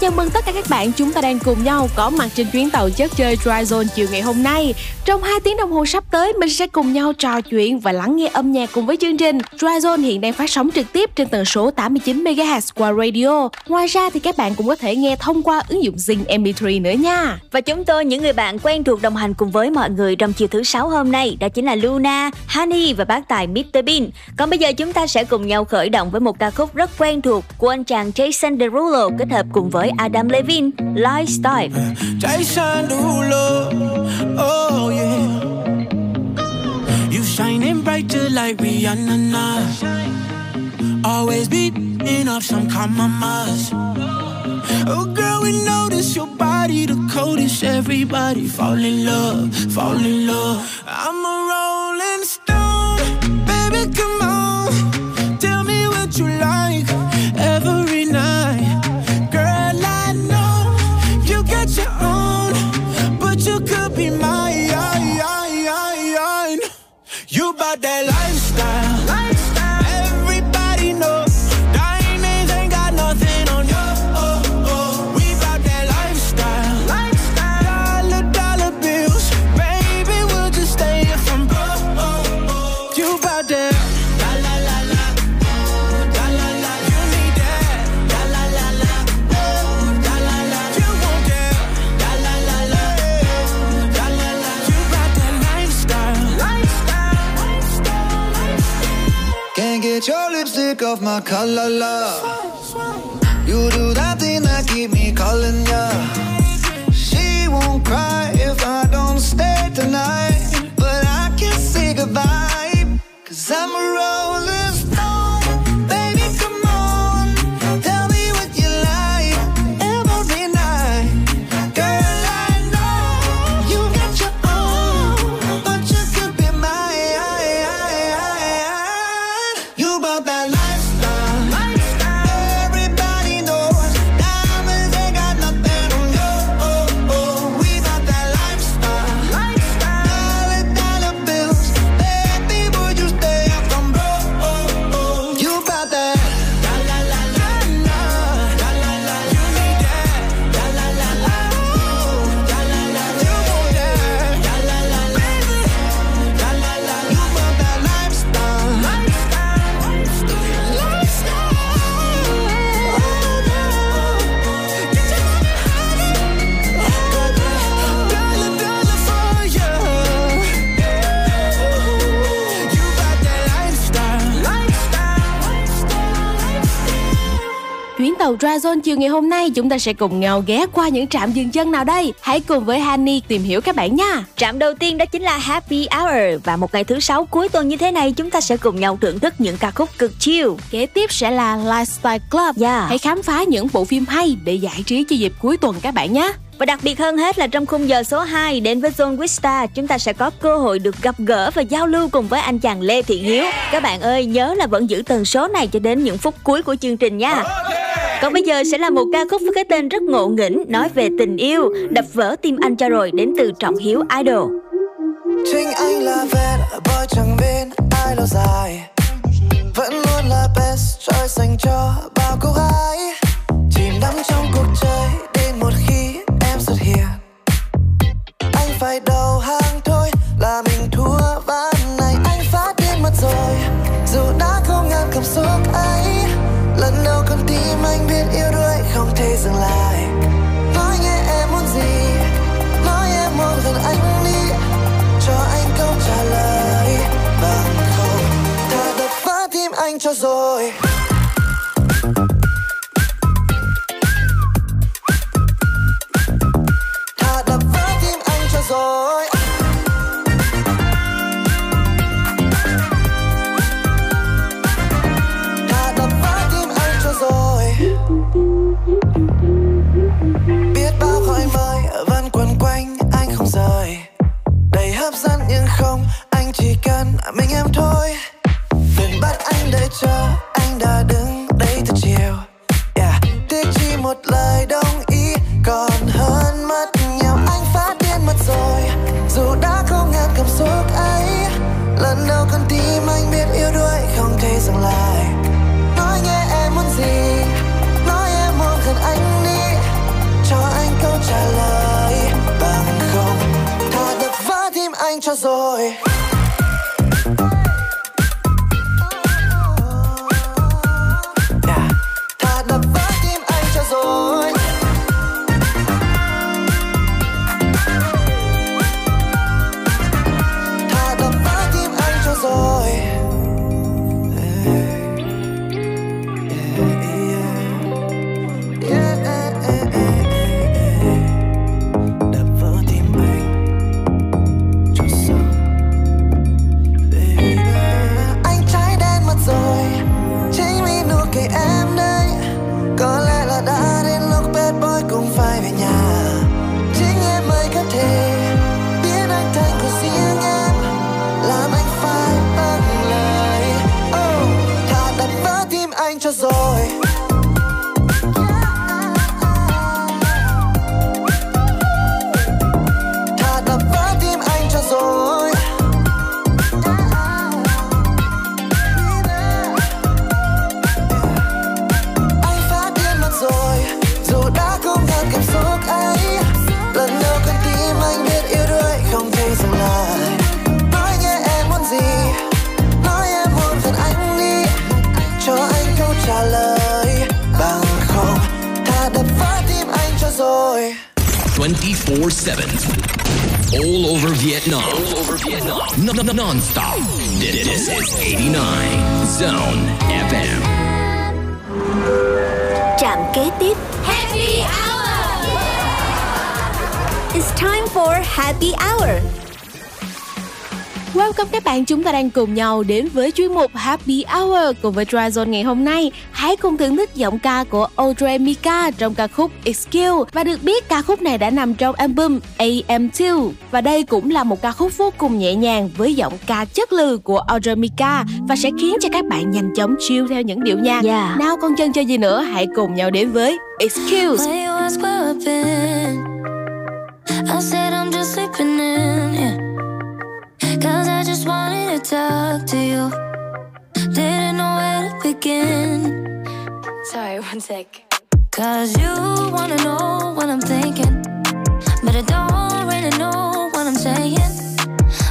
Chào mừng tất cả các bạn chúng ta đang cùng nhau có mặt trên chuyến tàu chất chơi Dry Zone chiều ngày hôm nay. Trong 2 tiếng đồng hồ sắp tới, mình sẽ cùng nhau trò chuyện và lắng nghe âm nhạc cùng với chương trình. Dry Zone hiện đang phát sóng trực tiếp trên tần số 89 MHz qua radio. Ngoài ra thì các bạn cũng có thể nghe thông qua ứng dụng Zing MP3 nữa nha. Và chúng tôi những người bạn quen thuộc đồng hành cùng với mọi người trong chiều thứ sáu hôm nay đó chính là Luna, Honey và bác tài Mr Bean. Còn bây giờ chúng ta sẽ cùng nhau khởi động với một ca khúc rất quen thuộc của anh chàng Jason Derulo kết hợp cùng với Adam Levine, Lifestyle. Jason Derulo, oh yeah. You shining brighter like Rihanna now. Always beating off some compromise. Oh girl, we notice your body the coldest. Everybody fall in love, fall in love. I'm a rolling stone, baby, come on. Lipstick off my color, love. You do that thing that keep me calling ya. She won't cry if I don't stay tonight. But I can't say goodbye. Cause I'm rolling tàu Drazone chiều ngày hôm nay chúng ta sẽ cùng nhau ghé qua những trạm dừng chân nào đây. Hãy cùng với Hani tìm hiểu các bạn nha. Trạm đầu tiên đó chính là Happy Hour và một ngày thứ sáu cuối tuần như thế này chúng ta sẽ cùng nhau thưởng thức những ca khúc cực chill. Kế tiếp sẽ là Lifestyle Club. Yeah. Hãy khám phá những bộ phim hay để giải trí cho dịp cuối tuần các bạn nhé. Và đặc biệt hơn hết là trong khung giờ số 2 đến với Zone Wista chúng ta sẽ có cơ hội được gặp gỡ và giao lưu cùng với anh chàng Lê Thiện Hiếu. Các bạn ơi nhớ là vẫn giữ tần số này cho đến những phút cuối của chương trình nha. Còn bây giờ sẽ là một ca khúc với cái tên rất ngộ nghĩnh nói về tình yêu, đập vỡ tim anh cho rồi đến từ Trọng Hiếu Idol. Chính anh là ven boy chẳng bên ai lâu dài. Vẫn luôn là best choice dành cho bao cô gái. Chìm đắm trong cuộc chơi tim cho rồi. Non-stop. This is 89 Zone FM. Trạm kế tiếp Happy Hour It's time for Happy Hour Welcome các bạn, chúng ta đang cùng nhau đến với chuyên mục Happy Hour cùng với Dryzone ngày hôm nay. Hãy cùng thưởng thức giọng ca của Audrey Mika trong ca khúc Excuse và được biết ca khúc này đã nằm trong album AM2 và đây cũng là một ca khúc vô cùng nhẹ nhàng với giọng ca chất lừ của Audrey Mika và sẽ khiến cho các bạn nhanh chóng chill theo những điệu nhạc. Yeah. Nào còn chân chơi gì nữa, hãy cùng nhau đến với Excuse. I said I'm just sleeping in, talk to you. Didn't know where to begin. Sorry, one sec. Cause you wanna know what I'm thinking. But I don't really know what I'm saying.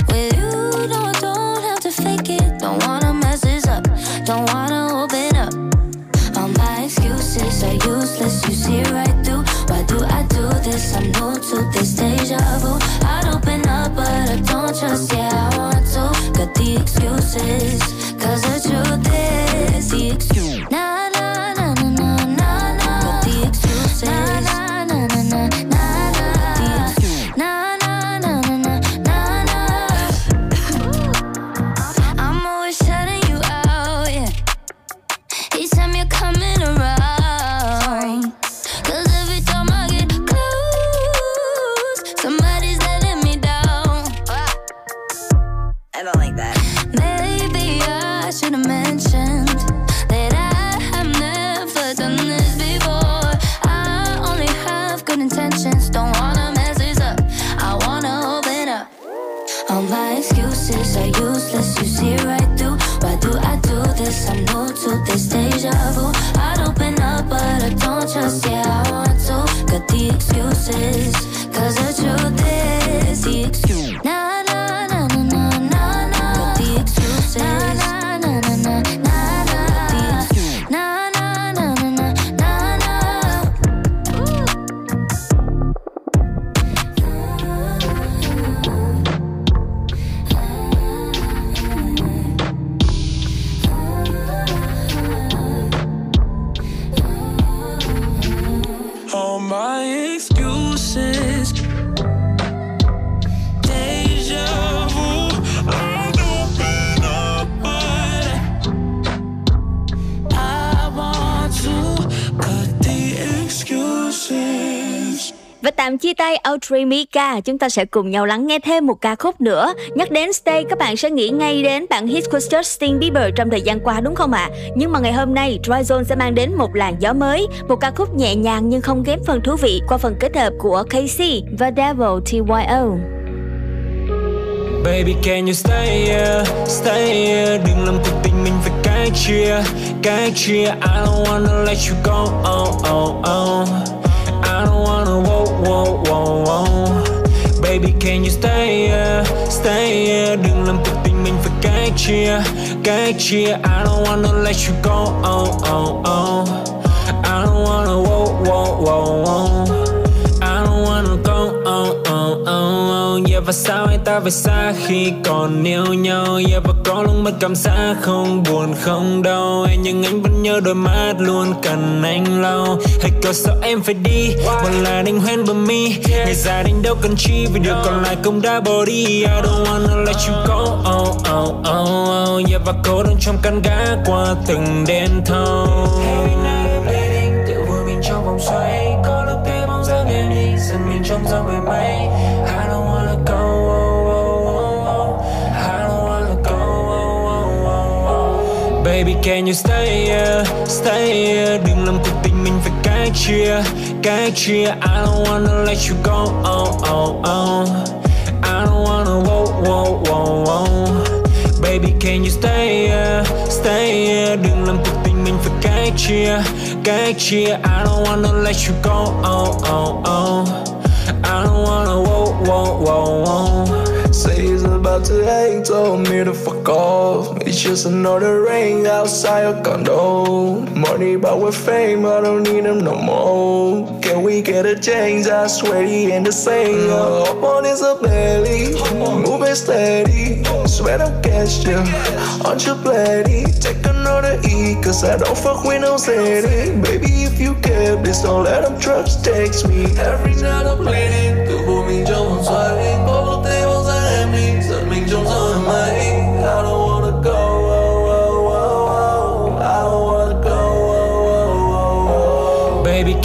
With you, no, I don't have to fake it. Don't wanna mess this up. Don't wanna open up. All my excuses are useless, you see right through. Why do I do this? I'm new to this deja vu. The excuses, cause the truth is the excuse. Nah, tạm Audrey Mika, chúng ta sẽ cùng nhau lắng nghe thêm một ca khúc nữa. Nhắc đến Stay, các bạn sẽ nghĩ ngay đến bản hit của Justin Bieber trong thời gian qua đúng không ạ? Nhưng mà ngày hôm nay, Dryzone sẽ mang đến một làn gió mới, một ca khúc nhẹ nhàng nhưng không kém phần thú vị qua phần kết hợp của Casey và Devil TYO. Baby can you stay here, stay here Đừng làm cuộc tình mình phải cách chia, cách chia I don't wanna let you go, oh, oh, oh I don't wanna, walk whoa, whoa, whoa. Baby can you stay here, stay here. Đừng làm cuộc tình mình phải cách chia, cách chia. I don't wanna let you go, oh, oh, oh. I don't wanna, whoa, whoa, whoa, whoa. Yeah và sao anh ta phải xa khi còn yêu nhau? Yeah và có lúc mất cảm giác không buồn không đau. Em nhưng anh vẫn nhớ đôi mắt luôn cần anh lâu Hay có sao em phải đi Một là anh hoen bờ mi. Ngày già anh đâu cần chi Vì điều còn lại cũng đã bỏ đi. I don't wanna let you go oh, oh, oh, oh. Yeah và cô đơn trong căn gác qua từng đêm thâu. Tự vui mình trong vòng xoay Có lúc thấy bóng dáng em đi Dần mình trong dòng về mây Baby can you stay here Stay here Đừng làm cuộc tình mình phải cách chia Cách chia I don't wanna let you go oh, oh, oh. I don't wanna whoa, whoa, whoa, whoa. Baby can you stay here Stay here Đừng làm cuộc tình mình phải cách chia Cách chia I don't wanna let you go oh, oh, oh. I don't wanna whoa, whoa, whoa, whoa. Say he's about to hang, told me to fuck off. It's just another ring outside your condo. Money, but with fame, I don't need them no more. Can we get a change? I swear he ain't the same. Uh, up on his belly, moving steady. Swear I'll catch you, aren't you bloody? Take another E, cause I don't fuck with no city. Baby, if you care, please don't let them trucks text me. Every night I'm bleeding, vô mình trong vòng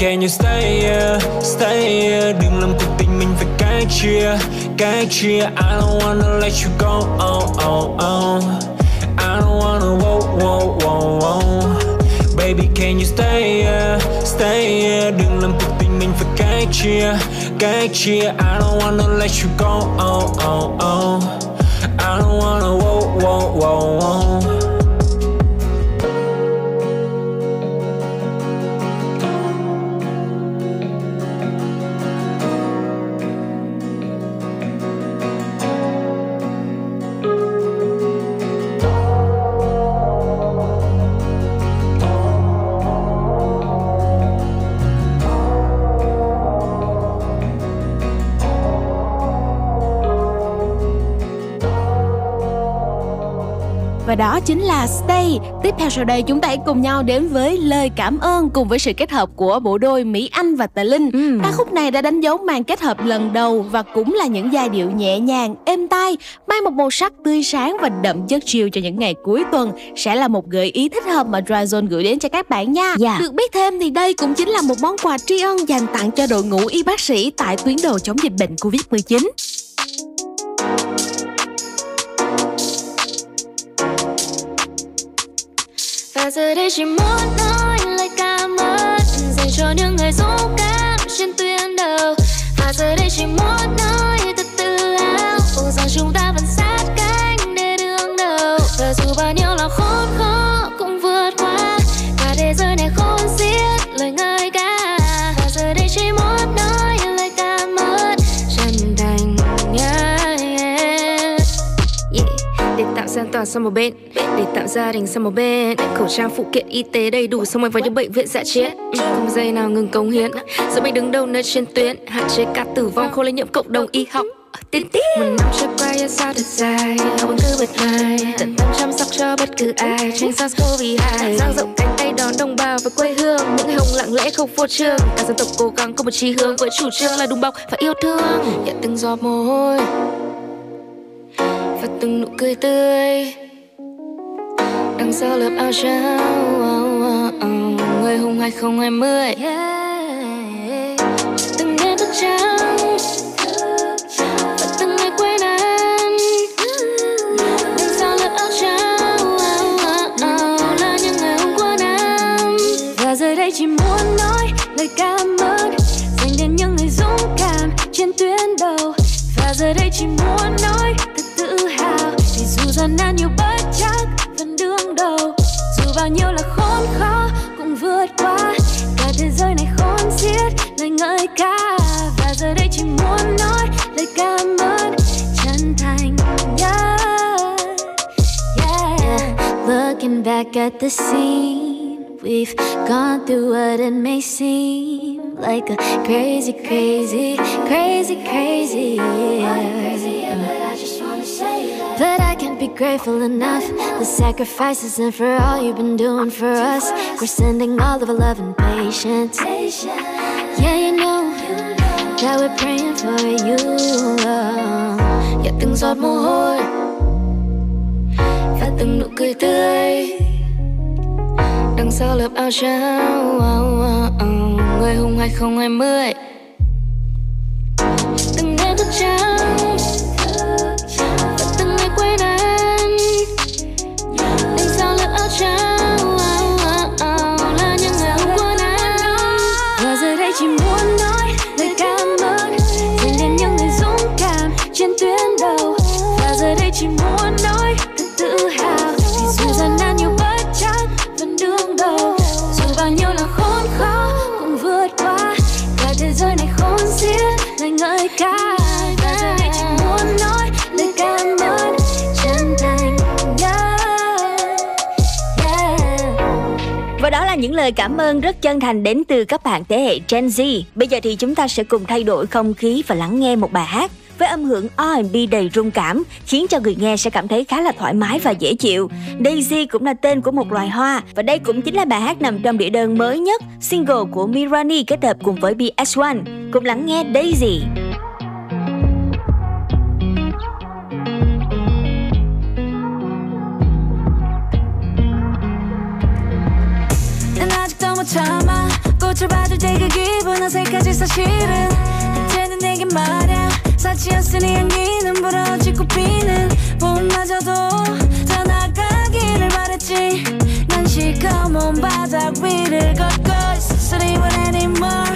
can you stay here, stay here. Đừng làm cuộc tình mình phải cách chia, cách chia. I don't wanna let you go, oh, oh, oh. I don't wanna, whoa, whoa, whoa, whoa. Baby can you stay here, stay here. Đừng làm cuộc tình mình phải cách chia, cách chia. I don't wanna let you go, oh, oh, oh. I don't wanna, whoa, whoa, whoa, whoa. Và đó chính là Stay. Tiếp theo sau đây chúng ta hãy cùng nhau đến với lời cảm ơn cùng với sự kết hợp của bộ đôi Mỹ Anh và Tà Linh. Ừ. Ca khúc này đã đánh dấu màn kết hợp lần đầu và cũng là những giai điệu nhẹ nhàng, êm tai, mang một màu sắc tươi sáng và đậm chất chill cho những ngày cuối tuần sẽ là một gợi ý thích hợp mà Dryzone gửi đến cho các bạn nha. Dạ. Được biết thêm thì đây cũng chính là một món quà tri ân dành tặng cho đội ngũ y bác sĩ tại tuyến đầu chống dịch bệnh Covid-19. Và giờ đây chỉ muốn nói lời cảm ơn dành cho những người dũng cảm trên tuyến đầu. Và giờ đây chỉ muốn nói thật tự hào rằng chúng ta vẫn toàn sang một bên Để tạo gia đình sang một bên. Khẩu trang phụ kiện y tế đầy đủ Xong rồi vào những bệnh viện dạ chiến. Ừ, Không giây nào ngừng cống hiến. Giờ mình đứng đầu nơi trên tuyến Hạn chế ca tử vong không lây nhiễm cộng đồng y học. Ở Tiên tiến Một năm trôi qua yêu sao thật dài? Vẫn cứ bật mai Tận tâm chăm sóc cho bất cứ ai. Tránh SARS-CoV-2 Giang rộng cánh tay đón đồng bào về quê hương. Những ngày hồng lặng lẽ không phô trương. Cả dân tộc cố gắng có một chí hướng Với chủ trương là đùm bọc và yêu thương. Nhận từng giọt mồ hôi và từng nụ cười tươi. Đằng sau lớp áo trắng oh, oh, oh, người hùng 2020 từng đêm thức trắng At the scene, we've gone through what it may seem like a crazy, crazy, crazy, crazy. year But I can't be grateful enough. The sacrifices and for all you've been doing for us. We're sending all of our love and patience. Yeah, you know that we're praying for you. Yeah, từng giọt mồ hôi và từng nụ cười tươi đằng sau lớp áo trắng người hùng 2020 từng đêm thức trắng những lời cảm ơn rất chân thành đến từ các bạn thế hệ Gen Z. Bây giờ thì chúng ta sẽ cùng thay đổi không khí và lắng nghe một bài hát với âm hưởng R&B đầy rung cảm, khiến cho người nghe sẽ cảm thấy khá là thoải mái và dễ chịu. Daisy cũng là tên của một loài hoa và đây cũng chính là bài hát nằm trong đĩa đơn mới nhất, single của Mirani kết hợp cùng với BS1. Cùng lắng nghe Daisy. 못 참아. 꽃을 봐줄 때그 기분 어색하지 사실은. 이제는 내게 말야 사치였으니 향기는 불어지고 피는 봄마저도 더 나가기를 바랬지. 난 시커먼 바닥 위를 걷고 있어 쓰리원 anymore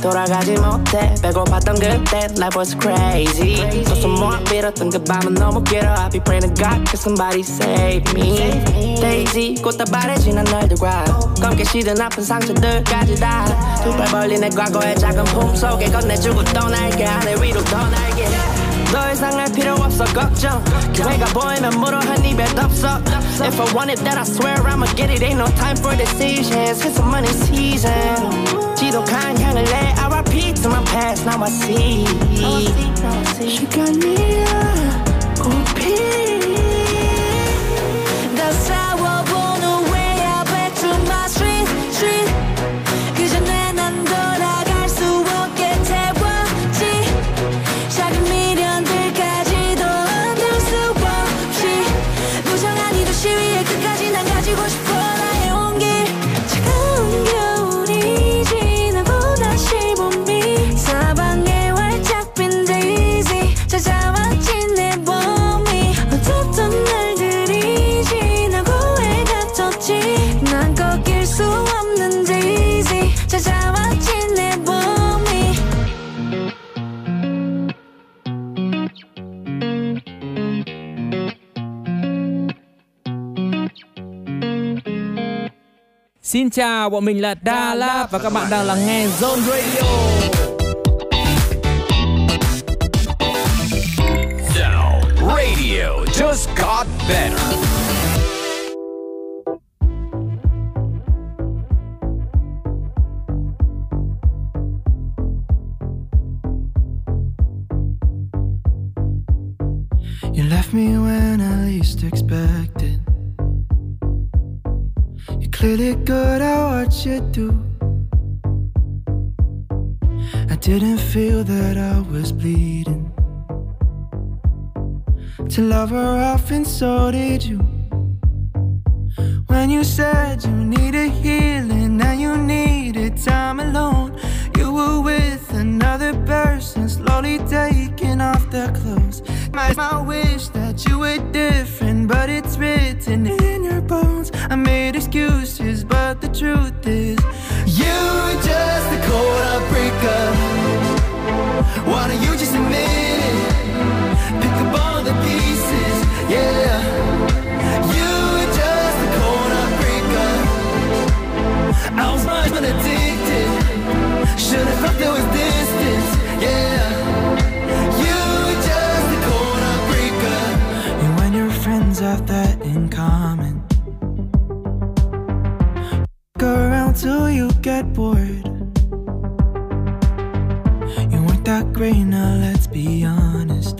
돌아가지 못해. 배고팠던 그때 life was crazy. 소소모아 빌었던 그 밤은 너무 길어 I be praying to God can somebody save me. Daisy 꽃다발에 지난 날들과 검게 시든 아픈 상처들까지 다 두 발 벌린 내 과거의 작은 품속에 건네주고 떠날게. 하늘 위로 더 날게 더 이상 할 필요 없어 걱정 기회가 보이면 물어 한 입에 덮어 If I want it then I swear I'ma get it Ain't no time for decisions It's a money season 지독한 향을 내 RIP to my past Now I see 시간이야 꽃 Xin chào, bọn mình là Đà Lạt và các bạn đang lắng nghe Zone Radio. Zone Radio. just got better. Do. I didn't feel that I was bleeding. To love her off, and so did you. When you said you needed healing and you needed time alone, you were with another person, slowly taking off their clothes. My, my wish that you were different, but it's written in your bones. I made excuses, but the truth is, you were just a cold heartbreaker. Why don't you just admit it? Pick up all the pieces, yeah. You were just a cold heartbreaker. I was blind but addicted. Should've thought there was distance, yeah. Have that in common. Go around till you get bored. You weren't that great, now let's be honest.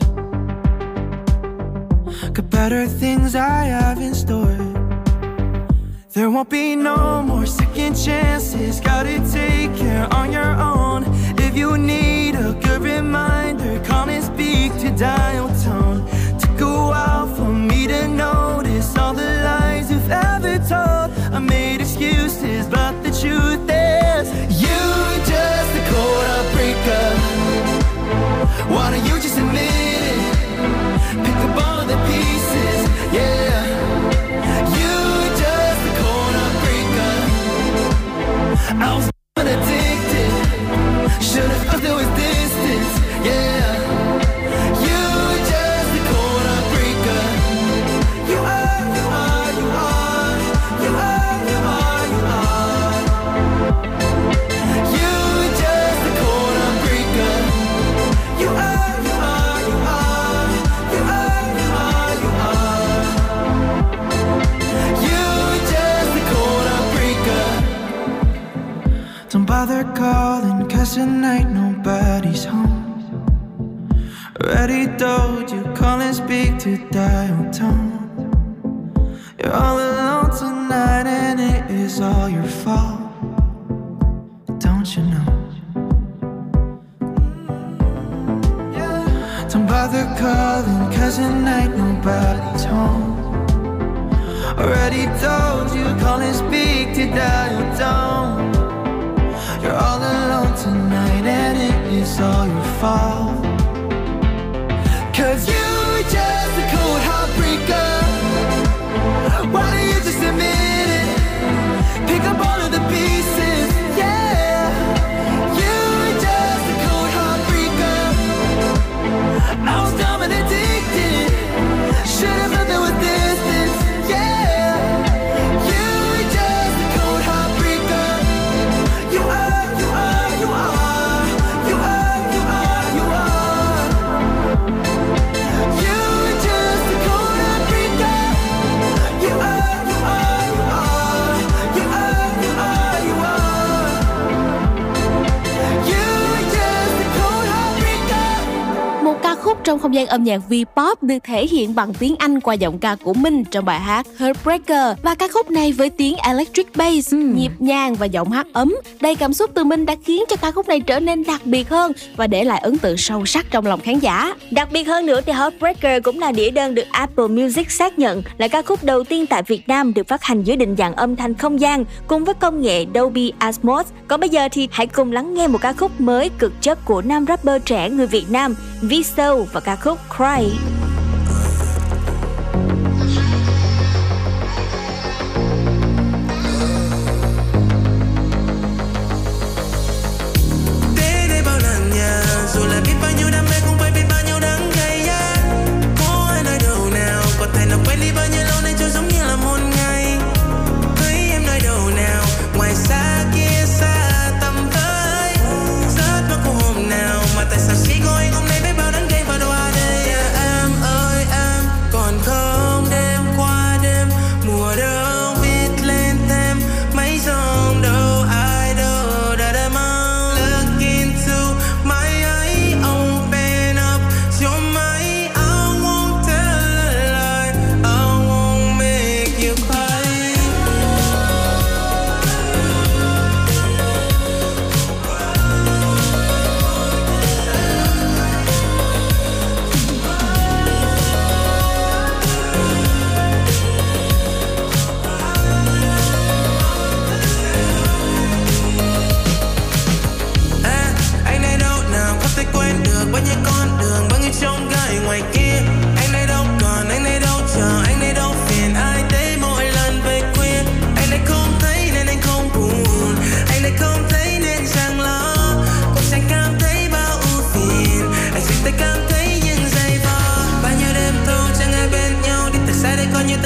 Got better things I have in store. There won't be no more second chances. Gotta take care on your own. If you need a good reminder, call and speak to dial tone. Told. I made excuses, but the truth is, you just a cold heartbreaker. Why don't you just admit it? Pick up all the pieces, yeah. You just a cold heartbreaker. I was nhạc V-pop được thể hiện bằng tiếng Anh qua giọng ca của Minh trong bài hát Heartbreaker và ca khúc này với tiếng electric bass nhịp nhàng và giọng hát ấm đầy cảm xúc từ Minh đã khiến cho ca khúc này trở nên đặc biệt hơn và để lại ấn tượng sâu sắc trong lòng khán giả. Đặc biệt hơn nữa thì Heartbreaker cũng là đĩa đơn được Apple Music xác nhận là ca khúc đầu tiên tại Việt Nam được phát hành dưới định dạng âm thanh không gian cùng với công nghệ Dolby Atmos. Còn bây giờ thì hãy cùng lắng nghe một ca khúc mới cực chất của nam rapper trẻ người Việt Nam Viso và ca khúc Cry.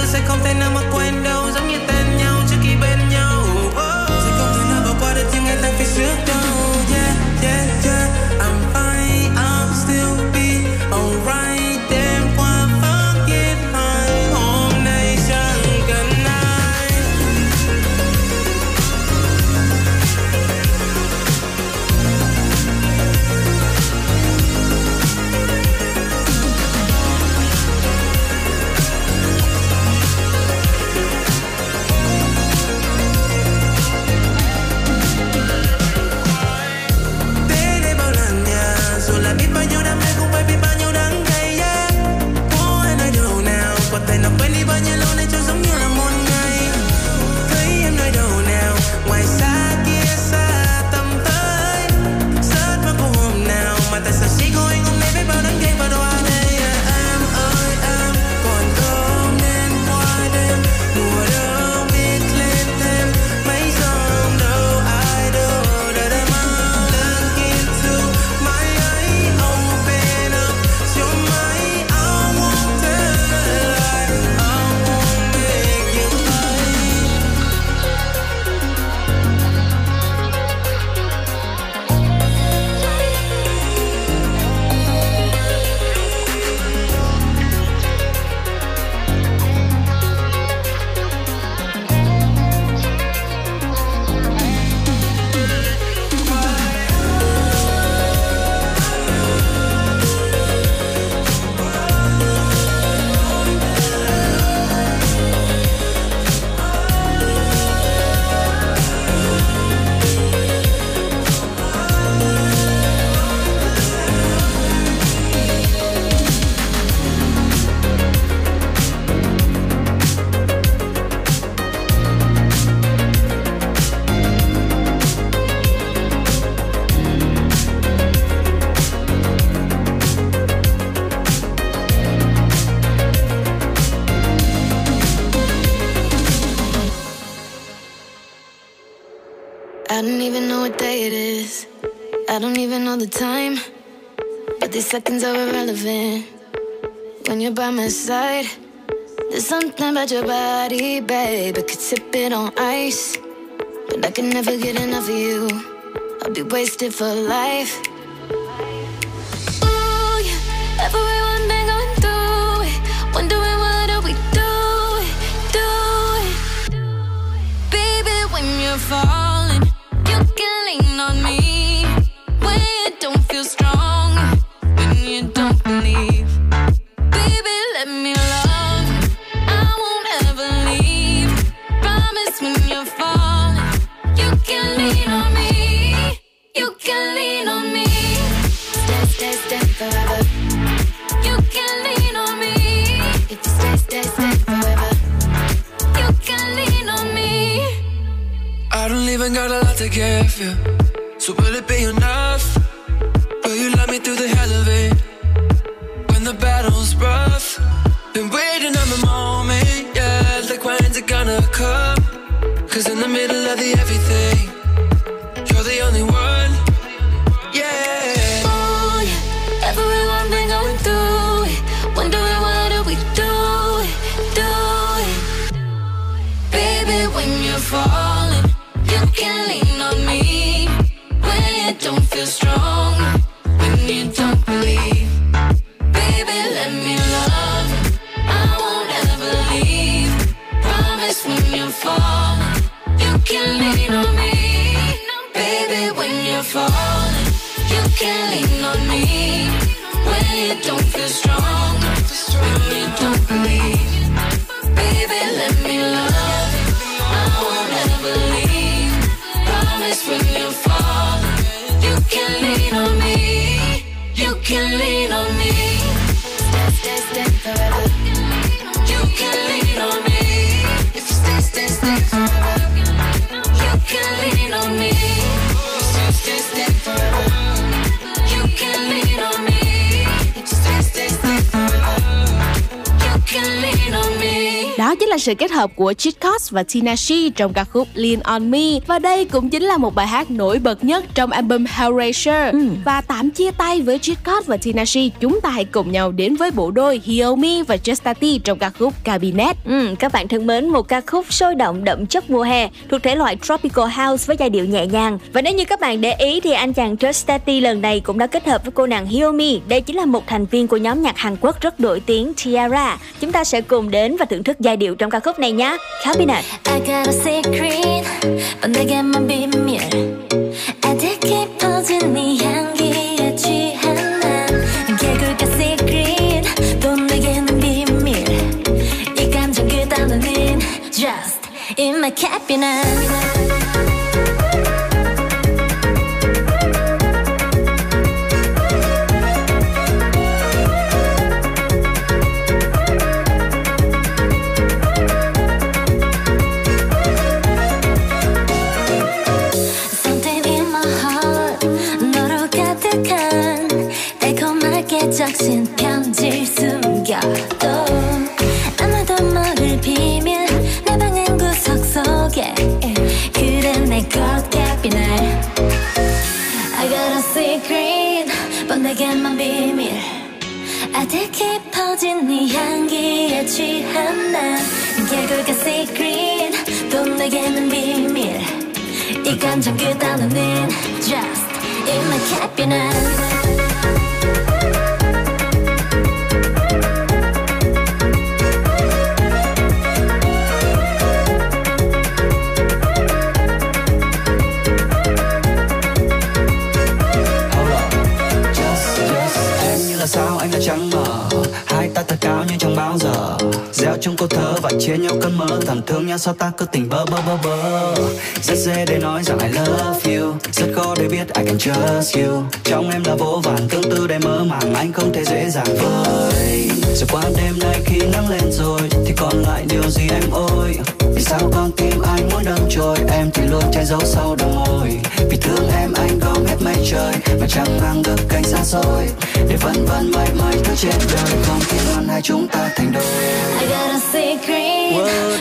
se contenemos homicide. There's something about your body, babe. I could sip it on ice, but I can never get enough of you. I'll be wasted for life. falling, you can lean on me. When you don't feel strong, when you don't believe, baby, let me love. I won't ever leave. Promise when you fall, you can lean on me. Baby, when you're falling, you can lean on me. When you don't feel strong. Đó chính là sự kết hợp của Cheat Codes và Tina She trong ca khúc Lean On Me và đây cũng chính là một bài hát nổi bật nhất trong album Hellraiser. Ừ. Và tạm chia tay với Cheat Codes và Tina She, chúng ta hãy cùng nhau đến với bộ đôi Hiomi và Justati trong ca khúc Cabinet. Ừ, các bạn thân mến, một ca khúc sôi động đậm chất mùa hè thuộc thể loại tropical house với giai điệu nhẹ nhàng. Và nếu như các bạn để ý thì anh chàng Justati lần này cũng đã kết hợp với cô nàng Hiomi. Đây chính là một thành viên của nhóm nhạc Hàn Quốc rất nổi tiếng Tiara. Chúng ta sẽ cùng đến và thưởng thức giai điệu trong ca khúc này nhé. Cabinet. I got a secret cabinet 적신 편지를 숨겨도 아무도 모를 비밀 내 방은 구석 속에. 그래 내것 cabinet I got a secret 뻔내게만 비밀. 아득히 퍼진 네 향기에 취한 난 개굴가 secret 또 내게는 비밀. 이 감정 그 단어는 just in my cabinet cao bao giờ. Gieo trong câu thơ và chia nhau cơn mơ. Thầm thương nhau sao ta cứ tình bơ bơ bơ bơ. Rất dễ để nói rằng I love you. Rất khó để biết I can trust you. Trong em là vô vàn tương tư để mơ màng Anh không thể dễ dàng với Rồi qua đêm nay khi nắng lên rồi Thì còn lại điều gì em ơi Vì sao con tim anh muốn đâm trôi Em thì luôn che giấu sau đôi môi Vì thương em anh gom hết mây trời Mà chẳng mang được cánh xa xôi Để vân vân mãi mãi thứ trên đời Không khi ngoan hai chúng ta thành đôi I got a secret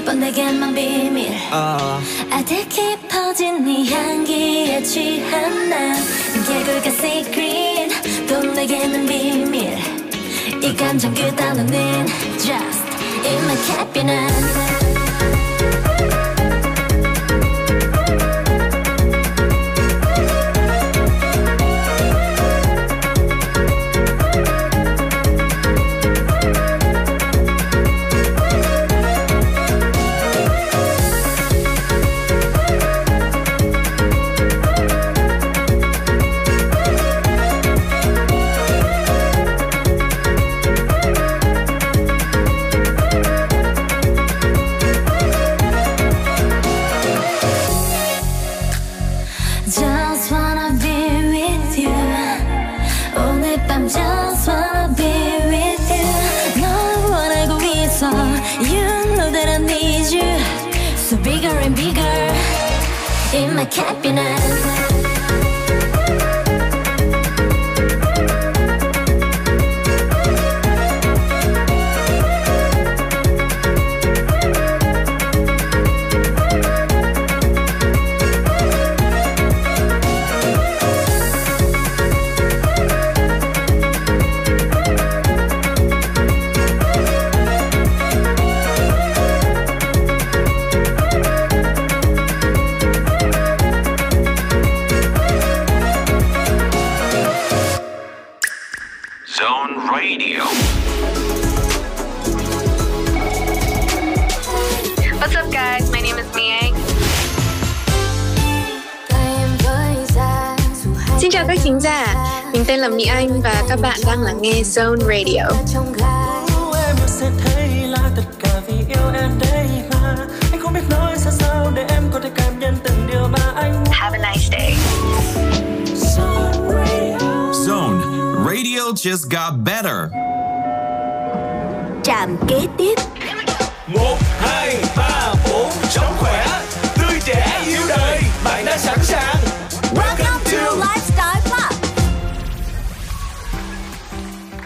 뻔내게만 비밀 Ờ. 아득히 퍼진 네 향기에 취한 난 개굴가 secret 또 내게는 비밀 이 감정 그 단어는 just in my cabinet các bạn đang lắng nghe Zone Radio. em sẽ thấy là tất cả vì yêu em đây mà anh không biết nói ra sao để em có thể cảm nhận từng điều mà anh Have a nice day. Zone Radio just got better. Trạm kế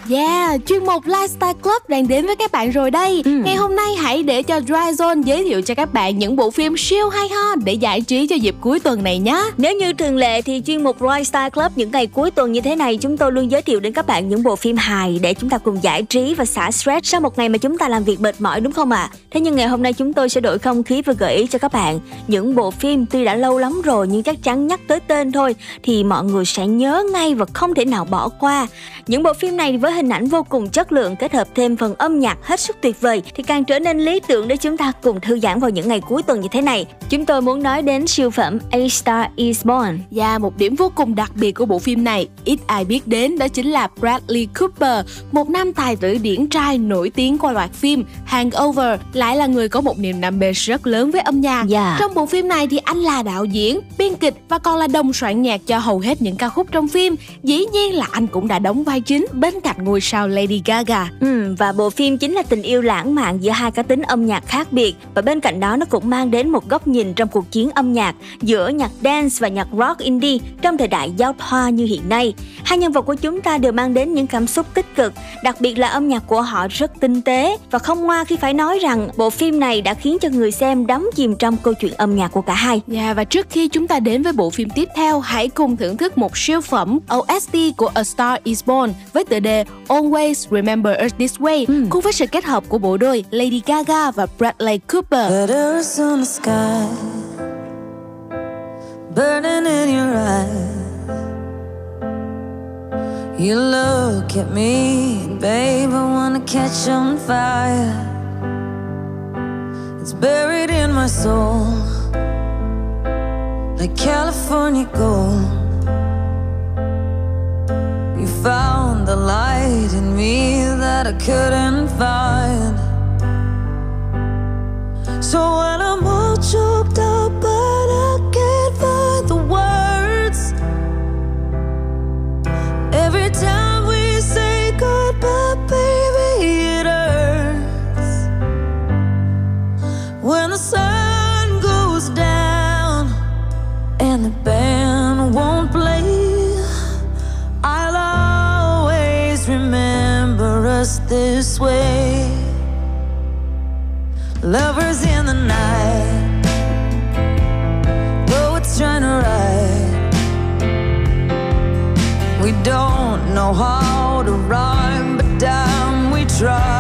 Yeah, chuyên mục Lifestyle Club đang đến với các bạn rồi đây. Ừ. Ngày hôm nay hãy để cho Dry Zone giới thiệu cho các bạn những bộ phim siêu hay ho để giải trí cho dịp cuối tuần này nhé. Nếu như thường lệ thì chuyên mục Lifestyle Club những ngày cuối tuần như thế này chúng tôi luôn giới thiệu đến các bạn những bộ phim hài để chúng ta cùng giải trí và xả stress sau một ngày mà chúng ta làm việc mệt mỏi đúng không ạ? À? Thế nhưng ngày hôm nay chúng tôi sẽ đổi không khí và gợi ý cho các bạn những bộ phim tuy đã lâu lắm rồi nhưng chắc chắn nhắc tới tên thôi thì mọi người sẽ nhớ ngay và không thể nào bỏ qua. Những bộ phim này với hình ảnh vô cùng chất lượng kết hợp thêm phần âm nhạc hết sức tuyệt vời thì càng trở nên lý tưởng để chúng ta cùng thư giãn vào những ngày cuối tuần như thế này. Chúng tôi muốn nói đến siêu phẩm A Star Is Born. Và một điểm vô cùng đặc biệt của bộ phim này, ít ai biết đến đó chính là Bradley Cooper, một nam tài tử điển trai nổi tiếng qua loạt phim Hangover, lại là người có một niềm đam mê rất lớn với âm nhạc. Yeah. Trong bộ phim này thì anh là đạo diễn, biên kịch và còn là đồng soạn nhạc cho hầu hết những ca khúc trong phim. Dĩ nhiên là anh cũng đã đóng vai chính bên cạnh ngôi sao Lady Gaga. Ừ, và bộ phim chính là tình yêu lãng mạn giữa hai cá tính âm nhạc khác biệt và bên cạnh đó nó cũng mang đến một góc nhìn trong cuộc chiến âm nhạc giữa nhạc dance và nhạc rock indie trong thời đại giao thoa như hiện nay. Hai nhân vật của chúng ta đều mang đến những cảm xúc tích cực, đặc biệt là âm nhạc của họ rất tinh tế và không ngoa khi phải nói rằng bộ phim này đã khiến cho người xem đắm chìm trong câu chuyện âm nhạc của cả hai. Yeah, và trước khi chúng ta đến với bộ phim tiếp theo, hãy cùng thưởng thức một siêu phẩm OST của A Star Is Born với tựa đề Always Remember Us This Way cùng với sự kết hợp của bộ đôi Lady Gaga và Bradley Cooper. Sky, burning in your eyes. You look at me, babe, I wanna catch on fire. It's buried in my soul, like California gold. You found the light me that I couldn't find. So when I'm all choked up, Lovers in the night, though it's trying to ride. We don't know how to rhyme, but damn, we try.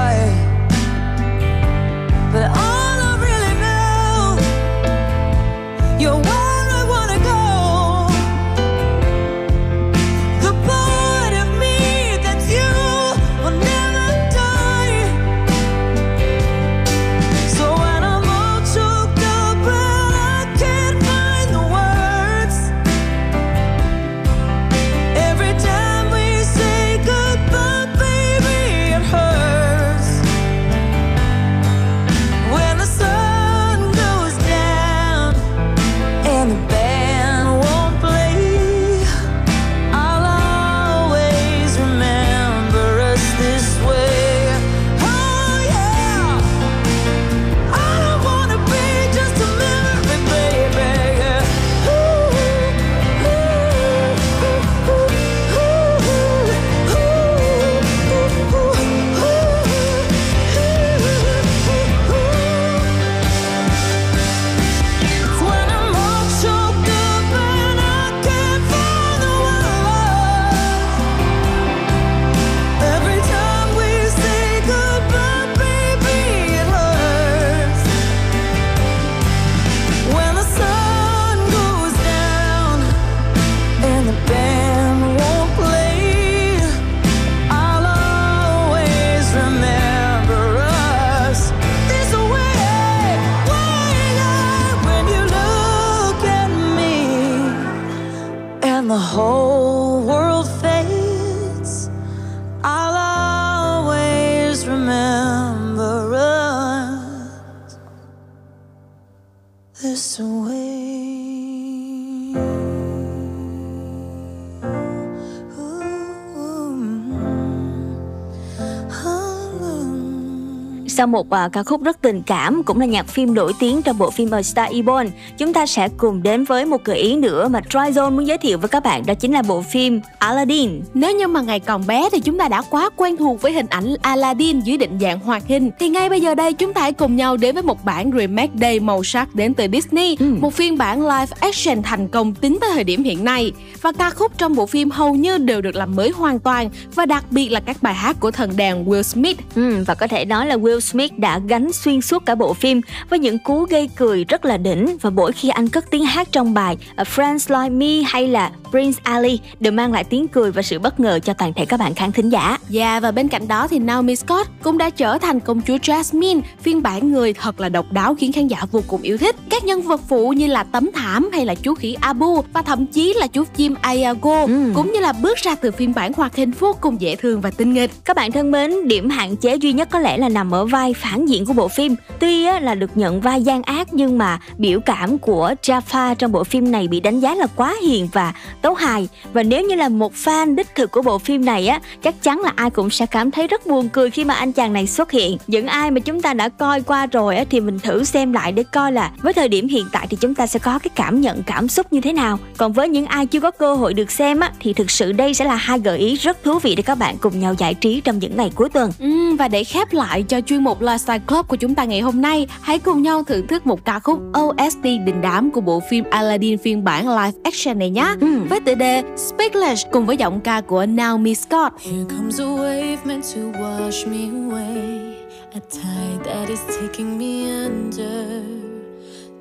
Sau một à, ca khúc rất tình cảm cũng là nhạc phim nổi tiếng trong bộ phim A Star Is Born, chúng ta sẽ cùng đến với một gợi ý nữa mà Tryzone muốn giới thiệu với các bạn đó chính là bộ phim Aladdin. Nếu như mà ngày còn bé thì chúng ta đã quá quen thuộc với hình ảnh Aladdin dưới định dạng hoạt hình thì ngay bây giờ đây chúng ta hãy cùng nhau đến với một bản remake đầy màu sắc đến từ Disney, một phiên bản live action thành công tính tới thời điểm hiện nay và ca khúc trong bộ phim hầu như đều được làm mới hoàn toàn và đặc biệt là các bài hát của thần đàn Will Smith. Ừ, và có thể nói là Will Smith đã gánh xuyên suốt cả bộ phim với những cú gây cười rất là đỉnh. Và mỗi khi anh cất tiếng hát trong bài, A Friends Like Me hay là Prince Ali đều mang lại tiếng cười và sự bất ngờ cho toàn thể các bạn khán thính giả. Dạ và bên cạnh đó thì Naomi Scott cũng đã trở thành công chúa Jasmine, phiên bản người thật là độc đáo khiến khán giả vô cùng yêu thích. Các nhân vật phụ như là tấm thảm hay là chú khỉ Abu và thậm chí là chú chim Ayago cũng như là bước ra từ phiên bản hoạt hình vô cùng dễ thương và tinh nghịch. Các bạn thân mến, điểm hạn chế duy nhất có lẽ là nằm ở vai phản diện của bộ phim. Tuy là được nhận vai gian ác nhưng mà biểu cảm của Jafar trong bộ phim này bị đánh giá là quá hiền và tấu hài. Và nếu như là một fan đích thực của bộ phim này á chắc chắn là ai cũng sẽ cảm thấy rất buồn cười khi mà anh chàng này xuất hiện. Những ai mà chúng ta đã coi qua rồi á thì mình thử xem lại để coi là với thời điểm hiện tại thì chúng ta sẽ có cái cảm nhận cảm xúc như thế nào. Còn với những ai chưa có cơ hội được xem á thì thực sự đây sẽ là hai gợi ý rất thú vị để các bạn cùng nhau giải trí trong những ngày cuối tuần. Ừ, và để khép lại cho chuyên mục Lifestyle Club của chúng ta ngày hôm nay, hãy cùng nhau thưởng thức một ca khúc OST đình đám của bộ phim Aladdin phiên bản live action này nhé. Với tựa đề Speechless cùng với giọng ca của Naomi Scott. Here comes a wave meant to wash me away. A tide that is taking me under.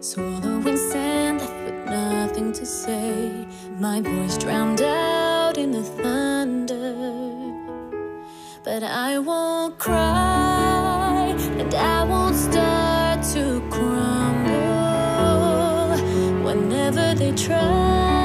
Swallowing sand left with nothing to say. My voice drowned out in the thunder. But I won't cry and I won't start to crumble. Whenever they try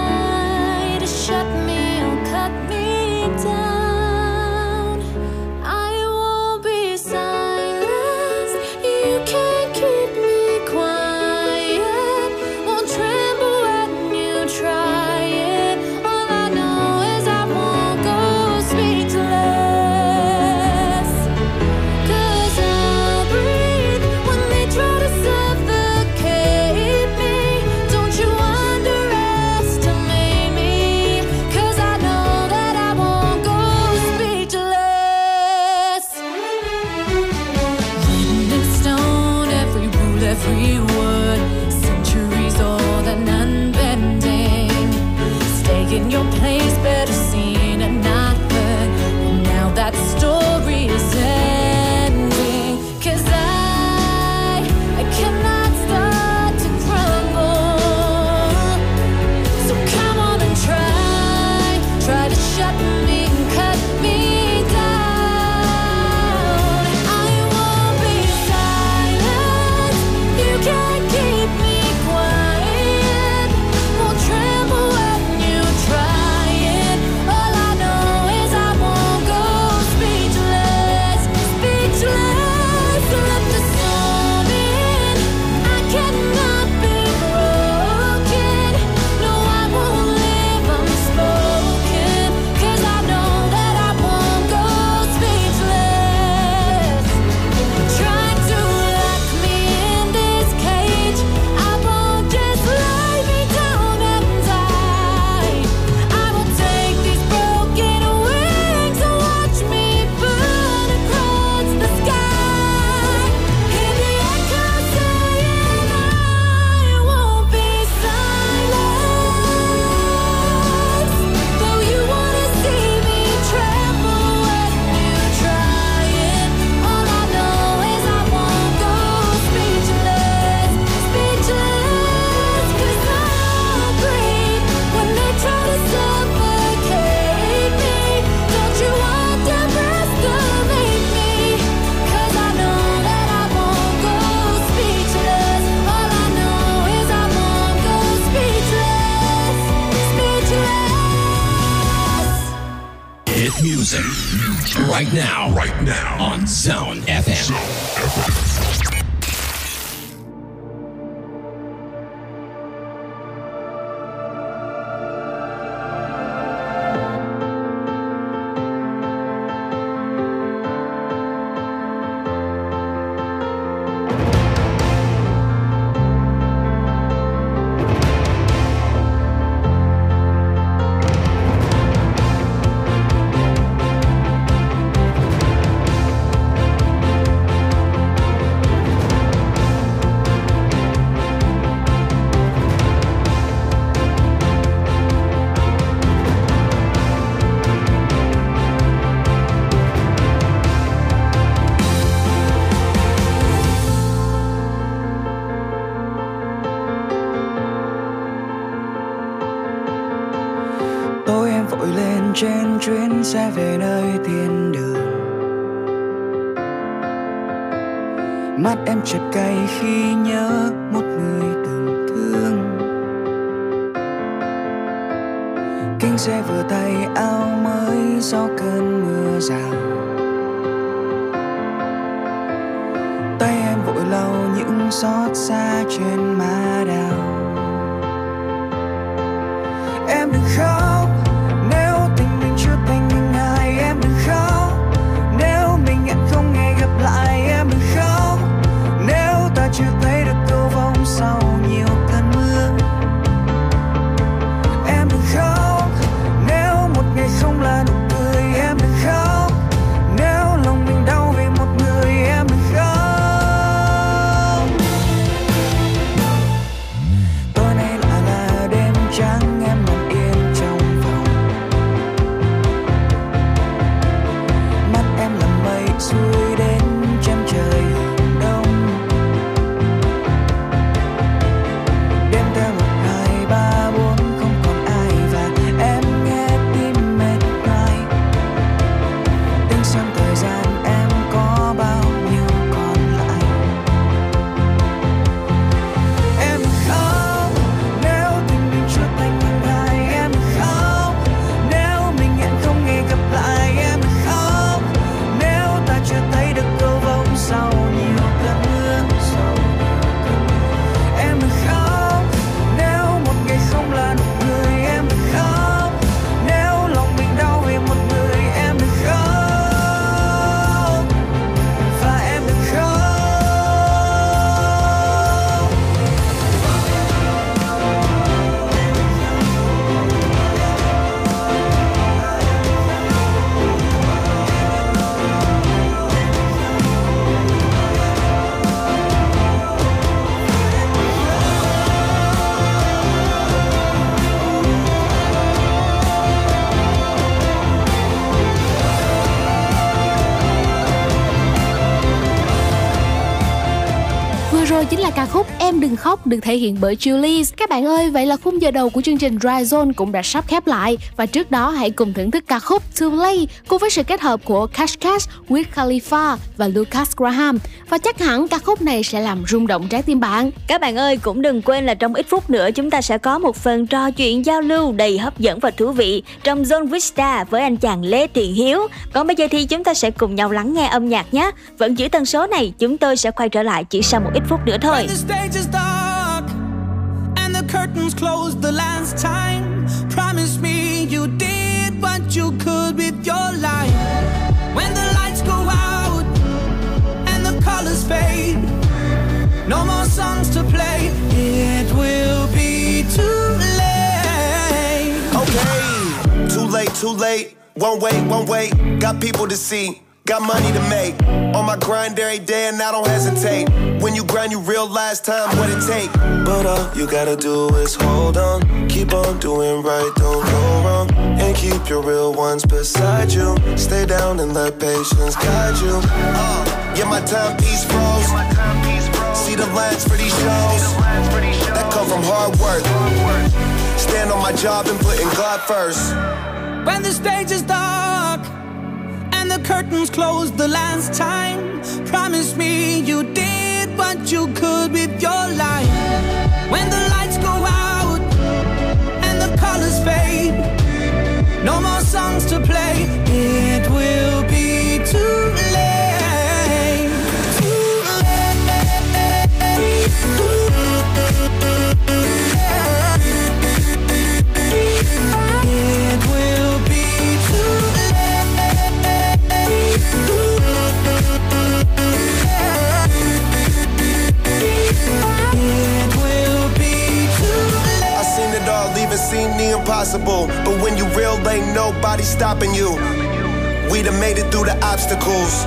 rồi chính là ca khúc Em đừng khóc được thể hiện bởi Julie. Các bạn ơi, vậy là khung giờ đầu của chương trình Dry Zone cũng đã sắp khép lại và trước đó hãy cùng thưởng thức ca khúc To Play cùng với sự kết hợp của Cash Cash, Wiz Khalifa và Lucas Graham. Và chắc hẳn ca khúc này sẽ làm rung động trái tim bạn. Các bạn ơi, cũng đừng quên là trong ít phút nữa chúng ta sẽ có một phần trò chuyện giao lưu đầy hấp dẫn và thú vị trong Zone Vista với anh chàng Lê Thiện Hiếu. Còn bây giờ thì chúng ta sẽ cùng nhau lắng nghe âm nhạc nhé. Vẫn giữ tần số này, chúng tôi sẽ quay trở lại chỉ sau một ít phút nữa thôi. When the stage is dark and the curtains closed the last time, promise me you did what you could with your life. When the lights go out and the colors fade, no more songs to play, it will be too late. Okay, too late, too late. One way, one way. Got people to see, got money to make. On my grind every day, and I don't hesitate. When you grind, you realize time what it take. But all you gotta do is hold on, keep on doing right, don't go wrong, and keep your real ones beside you. Stay down and let patience guide you. Uh, yeah, my timepiece froze. See the lines for these shows that come from hard work. Stand on my job and putting God first. When the stage is dark and the curtains closed the last time, promise me you did what you could with your life. When the lights go out and the colors fade, no more songs to play, impossible. But when you real, ain't nobody stopping you. We done made it through the obstacles.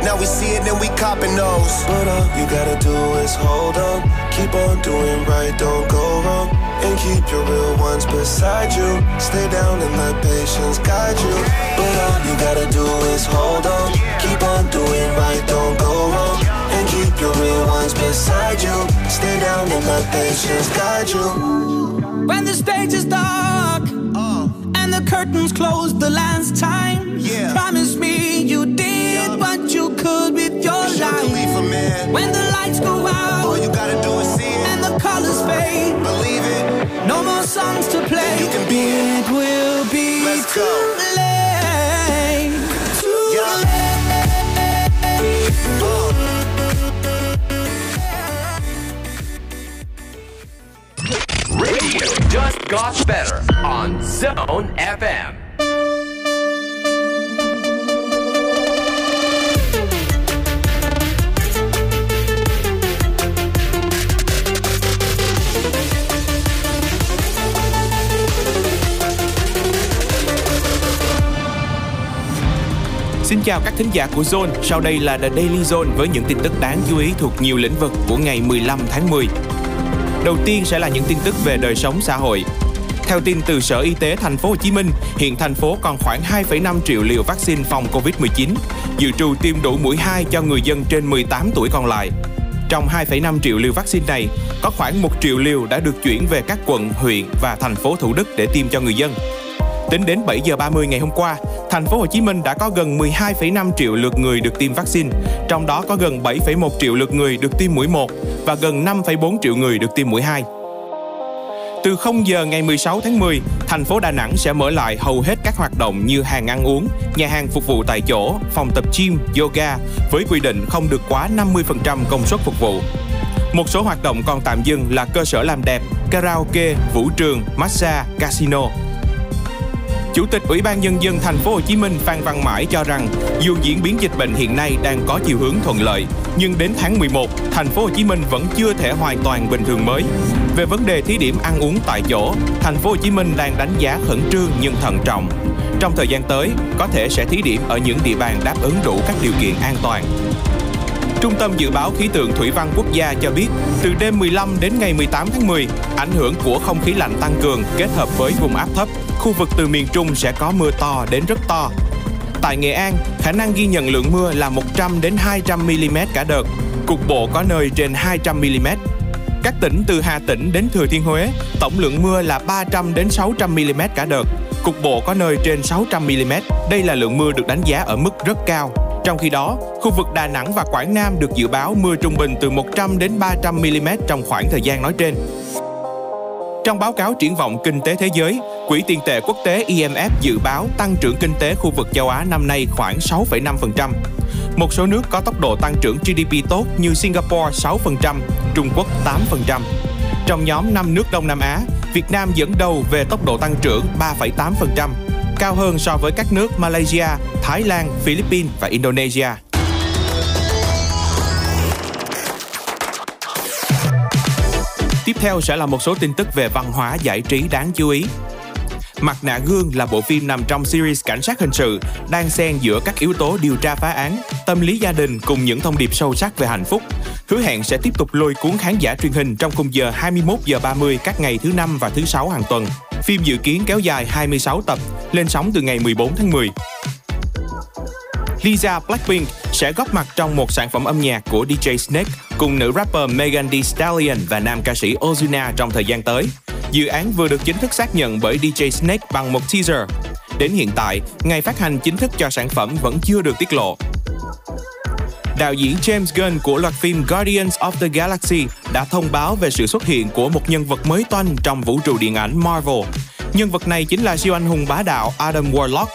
Now we see it and we copping those. But all you gotta do is hold on. Keep on doing right, don't go wrong. And keep your real ones beside you. Stay down and let patience guide you. But all you gotta do is hold on. Keep on doing right, don't go wrong. And keep your real ones beside you. Stay down and let patience guide you. When the stage is dark uh. and the curtains close the last time. Yeah. Promise me you did what you could with your life. When the lights go out, all you gotta do is see it. and the colors fade. Believe it. No more songs to play. You can be it. It will be Let's too go. late. Radio just got better on Zone FM. Xin chào các thính giả của Zone, sau đây là The Daily Zone với những tin tức đáng chú ý thuộc nhiều lĩnh vực của ngày 15 tháng 10. Đầu tiên sẽ là những tin tức về đời sống xã hội. Theo tin từ Sở Y tế Thành phố Hồ Chí Minh, hiện thành phố còn khoảng 2,5 triệu liều vaccine phòng Covid-19, dự trù tiêm đủ mũi 2 cho người dân trên 18 tuổi còn lại. Trong 2,5 triệu liều vaccine này, có khoảng 1 triệu liều đã được chuyển về các quận, huyện và thành phố Thủ Đức để tiêm cho người dân. Tính đến 7 giờ 30 ngày hôm qua, thành phố Hồ Chí Minh đã có gần 12,5 triệu lượt người được tiêm vaccine, trong đó có gần 7,1 triệu lượt người được tiêm mũi 1 và gần 5,4 triệu người được tiêm mũi 2. Từ 0 giờ ngày 16 tháng 10, thành phố Đà Nẵng sẽ mở lại hầu hết các hoạt động như hàng ăn uống, nhà hàng phục vụ tại chỗ, phòng tập gym, yoga với quy định không được quá 50% công suất phục vụ. Một số hoạt động còn tạm dừng là cơ sở làm đẹp, karaoke, vũ trường, massage, casino. Chủ tịch Ủy ban nhân dân thành phố Hồ Chí Minh Phan Văn Mãi cho rằng dù diễn biến dịch bệnh hiện nay đang có chiều hướng thuận lợi, nhưng đến tháng 11, thành phố Hồ Chí Minh vẫn chưa thể hoàn toàn bình thường mới. Về vấn đề thí điểm ăn uống tại chỗ, thành phố Hồ Chí Minh đang đánh giá khẩn trương nhưng thận trọng. Trong thời gian tới, có thể sẽ thí điểm ở những địa bàn đáp ứng đủ các điều kiện an toàn. Trung tâm Dự báo Khí tượng Thủy văn Quốc gia cho biết, từ đêm 15 đến ngày 18 tháng 10, ảnh hưởng của không khí lạnh tăng cường kết hợp với vùng áp thấp, khu vực từ miền Trung sẽ có mưa to đến rất to. Tại Nghệ An, khả năng ghi nhận lượng mưa là 100 đến 200 mm cả đợt, cục bộ có nơi trên 200 mm. Các tỉnh từ Hà Tĩnh đến Thừa Thiên Huế, tổng lượng mưa là 300 đến 600 mm cả đợt, cục bộ có nơi trên 600 mm. Đây là lượng mưa được đánh giá ở mức rất cao. Trong khi đó, khu vực Đà Nẵng và Quảng Nam được dự báo mưa trung bình từ 100 đến 300 mm trong khoảng thời gian nói trên. Trong báo cáo triển vọng kinh tế thế giới, Quỹ tiền tệ quốc tế IMF dự báo tăng trưởng kinh tế khu vực châu Á năm nay khoảng 6,5%. Một số nước có tốc độ tăng trưởng GDP tốt như Singapore 6%, Trung Quốc 8%. Trong nhóm 5 nước Đông Nam Á, Việt Nam dẫn đầu về tốc độ tăng trưởng 3,8%, cao hơn so với các nước Malaysia, Thái Lan, Philippines và Indonesia. Tiếp theo sẽ là một số tin tức về văn hóa giải trí đáng chú ý. Mặt nạ gương là bộ phim nằm trong series cảnh sát hình sự, đang xen giữa các yếu tố điều tra phá án, tâm lý gia đình cùng những thông điệp sâu sắc về hạnh phúc. Hứa hẹn sẽ tiếp tục lôi cuốn khán giả truyền hình trong khung giờ 21 giờ 30 các ngày thứ năm và thứ sáu hàng tuần. Phim dự kiến kéo dài 26 tập, lên sóng từ ngày 14 tháng 10. Lisa Blackpink sẽ góp mặt trong một sản phẩm âm nhạc của DJ Snake cùng nữ rapper Megan Thee Stallion và nam ca sĩ Ozuna trong thời gian tới. Dự án vừa được chính thức xác nhận bởi DJ Snake bằng một teaser. Đến hiện tại, ngày phát hành chính thức cho sản phẩm vẫn chưa được tiết lộ. Đạo diễn James Gunn của loạt phim Guardians of the Galaxy đã thông báo về sự xuất hiện của một nhân vật mới toanh trong vũ trụ điện ảnh Marvel. Nhân vật này chính là siêu anh hùng bá đạo Adam Warlock.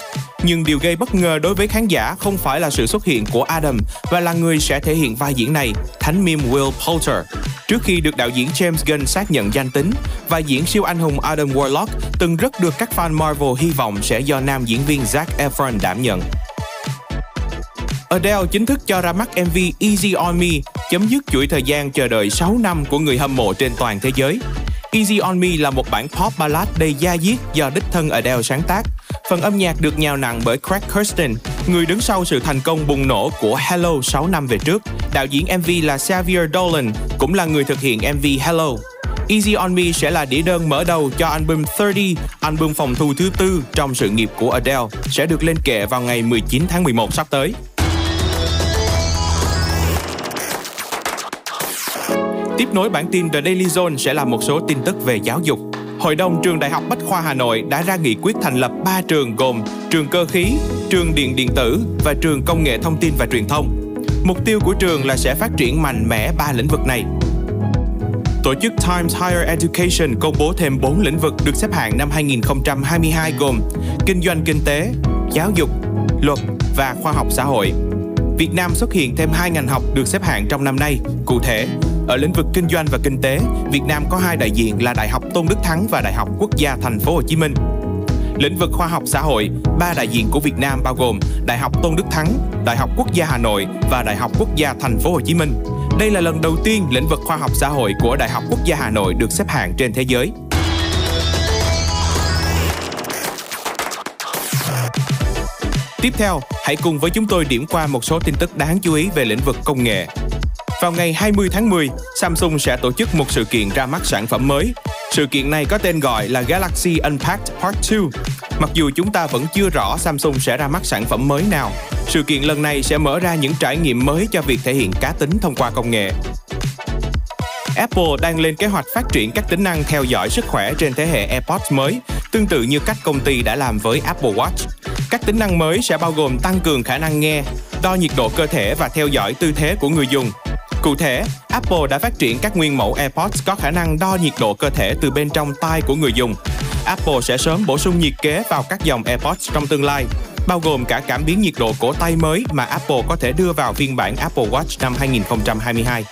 Nhưng điều gây bất ngờ đối với khán giả không phải là sự xuất hiện của Adam và là người sẽ thể hiện vai diễn này, thánh meme Will Poulter. Trước khi được đạo diễn James Gunn xác nhận danh tính, vai diễn siêu anh hùng Adam Warlock từng rất được các fan Marvel hy vọng sẽ do nam diễn viên Zac Efron đảm nhận. Adele chính thức cho ra mắt MV Easy On Me, chấm dứt chuỗi thời gian chờ đợi 6 năm của người hâm mộ trên toàn thế giới. Easy On Me là một bản pop ballad đầy da diết do đích thân Adele sáng tác. Phần âm nhạc được nhào nặng bởi Craig Kirsten, người đứng sau sự thành công bùng nổ của Hello 6 năm về trước. Đạo diễn MV là Xavier Dolan, cũng là người thực hiện MV Hello. Easy On Me sẽ là đĩa đơn mở đầu cho album 30, album phòng thu thứ tư trong sự nghiệp của Adele, sẽ được lên kệ vào ngày 19 tháng 11 sắp tới. Tiếp nối bản tin The Daily Zone sẽ là một số tin tức về giáo dục. Hội đồng Trường Đại học Bách khoa Hà Nội đã ra nghị quyết thành lập 3 trường gồm trường cơ khí, trường điện điện tử và trường công nghệ thông tin và truyền thông. Mục tiêu của trường là sẽ phát triển mạnh mẽ ba lĩnh vực này. Tổ chức Times Higher Education công bố thêm 4 lĩnh vực được xếp hạng năm 2022 gồm kinh doanh kinh tế, giáo dục, luật và khoa học xã hội. Việt Nam xuất hiện thêm hai ngành học được xếp hạng trong năm nay. Cụ thể, ở lĩnh vực kinh doanh và kinh tế, Việt Nam có hai đại diện là Đại học Tôn Đức Thắng và Đại học Quốc gia Thành phố Hồ Chí Minh. Lĩnh vực khoa học xã hội, ba đại diện của Việt Nam bao gồm Đại học Tôn Đức Thắng, Đại học Quốc gia Hà Nội và Đại học Quốc gia Thành phố Hồ Chí Minh. Đây là lần đầu tiên lĩnh vực khoa học xã hội của Đại học Quốc gia Hà Nội được xếp hạng trên thế giới. Tiếp theo, hãy cùng với chúng tôi điểm qua một số tin tức đáng chú ý về lĩnh vực công nghệ. Vào ngày 20 tháng 10, Samsung sẽ tổ chức một sự kiện ra mắt sản phẩm mới. Sự kiện này có tên gọi là Galaxy Unpacked Part 2. Mặc dù chúng ta vẫn chưa rõ Samsung sẽ ra mắt sản phẩm mới nào, sự kiện lần này sẽ mở ra những trải nghiệm mới cho việc thể hiện cá tính thông qua công nghệ. Apple đang lên kế hoạch phát triển các tính năng theo dõi sức khỏe trên thế hệ AirPods mới, tương tự như cách công ty đã làm với Apple Watch. Các tính năng mới sẽ bao gồm tăng cường khả năng nghe, đo nhiệt độ cơ thể và theo dõi tư thế của người dùng. Cụ thể, Apple đã phát triển các nguyên mẫu AirPods có khả năng đo nhiệt độ cơ thể từ bên trong tai của người dùng. Apple sẽ sớm bổ sung nhiệt kế vào các dòng AirPods trong tương lai, bao gồm cả cảm biến nhiệt độ cổ tay mới mà Apple có thể đưa vào phiên bản Apple Watch năm 2022.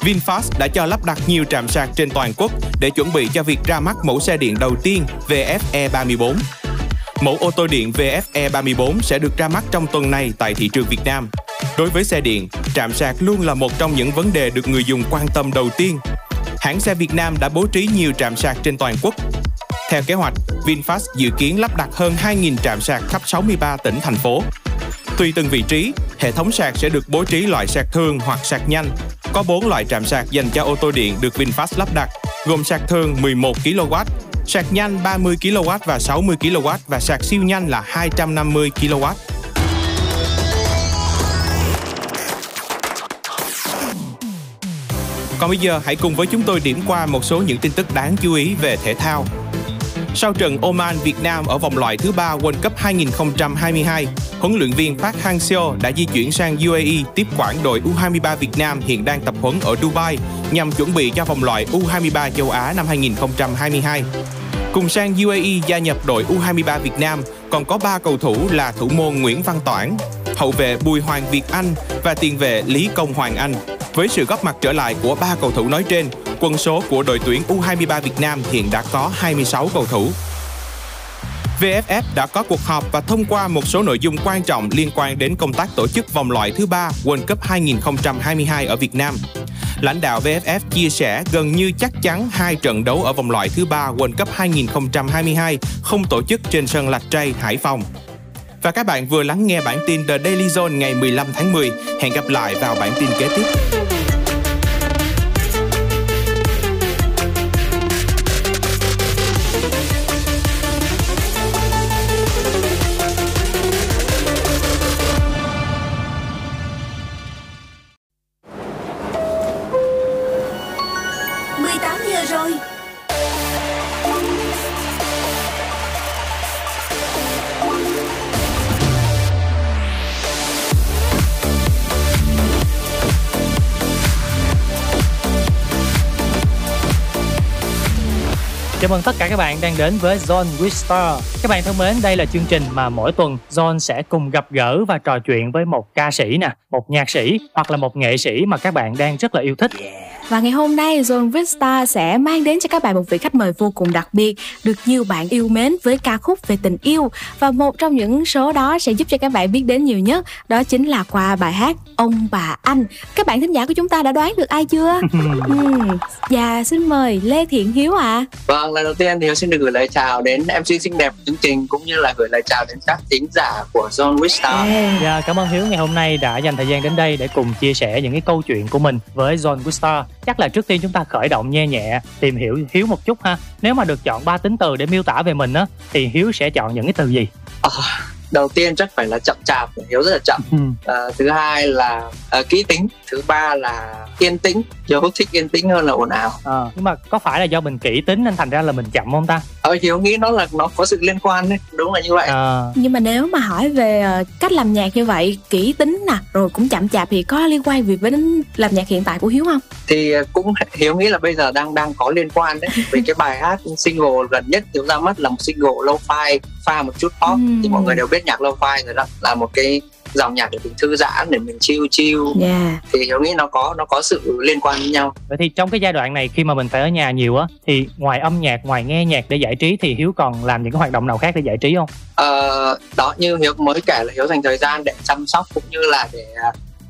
VinFast đã cho lắp đặt nhiều trạm sạc trên toàn quốc để chuẩn bị cho việc ra mắt mẫu xe điện đầu tiên VFE 34. Mẫu ô tô điện VFE 34 sẽ được ra mắt trong tuần này tại thị trường Việt Nam. Đối với xe điện, trạm sạc luôn là một trong những vấn đề được người dùng quan tâm đầu tiên. Hãng xe Việt Nam đã bố trí nhiều trạm sạc trên toàn quốc. Theo kế hoạch, VinFast dự kiến lắp đặt hơn 2.000 trạm sạc khắp 63 tỉnh thành phố. Tùy từng vị trí, hệ thống sạc sẽ được bố trí loại sạc thường hoặc sạc nhanh. Có 4 loại trạm sạc dành cho ô tô điện được VinFast lắp đặt, gồm sạc thường 11 kW, sạc nhanh 30 kW và 60 kW và sạc siêu nhanh là 250 kW. Còn bây giờ hãy cùng với chúng tôi điểm qua một số những tin tức đáng chú ý về thể thao. Sau trận Oman Việt Nam ở vòng loại thứ ba World Cup 2022, huấn luyện viên Park Hang-seo đã di chuyển sang UAE tiếp quản đội U23 Việt Nam hiện đang tập huấn ở Dubai nhằm chuẩn bị cho vòng loại U23 châu Á năm 2022. Cùng sang UAE gia nhập đội U23 Việt Nam còn có 3 cầu thủ là thủ môn Nguyễn Văn Toản, hậu vệ Bùi Hoàng Việt Anh và tiền vệ Lý Công Hoàng Anh. Với sự góp mặt trở lại của ba cầu thủ nói trên, quân số của đội tuyển U23 Việt Nam hiện đã có 26 cầu thủ. VFF đã có cuộc họp và thông qua một số nội dung quan trọng liên quan đến công tác tổ chức vòng loại thứ ba World Cup 2022 ở Việt Nam. Lãnh đạo VFF chia sẻ gần như chắc chắn hai trận đấu ở vòng loại thứ ba World Cup 2022 không tổ chức trên sân Lạch Tray, Hải Phòng. Và các bạn vừa lắng nghe bản tin The Daily Zone ngày 15 tháng 10. Hẹn gặp lại vào bản tin kế tiếp. Chào mừng tất cả các bạn đang đến với Zone with Star. Các bạn thân mến, đây là chương trình mà mỗi tuần Zone sẽ cùng gặp gỡ và trò chuyện với một ca sĩ nè, một nhạc sĩ hoặc là một nghệ sĩ mà các bạn đang rất là yêu thích. Và ngày hôm nay Zone Vista sẽ mang đến cho các bạn một vị khách mời vô cùng đặc biệt được nhiều bạn yêu mến với ca khúc về tình yêu và một trong những số đó sẽ giúp cho các bạn biết đến nhiều nhất đó chính là qua bài hát Ông bà anh. Các bạn thính giả của chúng ta đã đoán được ai chưa? Ừm, Và xin mời Lê Thiện Hiếu ạ. À. Vâng, lần đầu tiên thì Hiếu xin được gửi lời chào đến MC xinh đẹp của chương trình cũng như là gửi lời chào đến các thính giả của Zone Wistar. Dạ, cảm ơn Hiếu ngày hôm nay đã dành thời gian đến đây để cùng chia sẻ những cái câu chuyện của mình với Zone with Star. Chắc là trước tiên chúng ta khởi động nhẹ nhẹ, tìm hiểu Hiếu một chút ha. Nếu mà được chọn ba tính từ để miêu tả về mình á, thì Hiếu sẽ chọn những cái từ gì? À, đầu tiên chắc phải là chậm chạp hiếu rất là chậm. Ừ. Ờ, thứ hai là ờ, kỹ tính. Thứ ba là yên tĩnh. Hiếu thích yên tĩnh hơn là ồn ào. Ờ, nhưng mà có phải là do mình kỹ tính nên thành ra là mình chậm không ta? Ờ, hiếu nghĩ nó là nó có sự liên quan đấy. Đúng là như vậy. Ờ, Nhưng mà nếu mà hỏi về ờ, cách làm nhạc như vậy, kỹ tính nè, rồi cũng chậm chạp thì có liên quan gì với đến làm nhạc hiện tại của Hiếu không? thì ờ, cũng hiếu nghĩ là bây giờ đang đang có liên quan đấy. Vì cái bài hát single gần nhất hiếu ra mắt là một single lo-fi pha một chút pop thì mọi người đều biết nhạc lo-fi rồi đó là một cái dòng nhạc để mình thư giãn để mình chill chill. Yeah. thì hiếu nghĩ nó có nó có sự liên quan với nhau. Vậy thì trong cái giai đoạn này khi mà mình phải ở nhà nhiều á thì ngoài âm nhạc ngoài nghe nhạc để giải trí thì hiếu còn làm những cái hoạt động nào khác để giải trí không? Ờ, đó như hiếu mới kể là hiếu dành thời gian để chăm sóc cũng như là để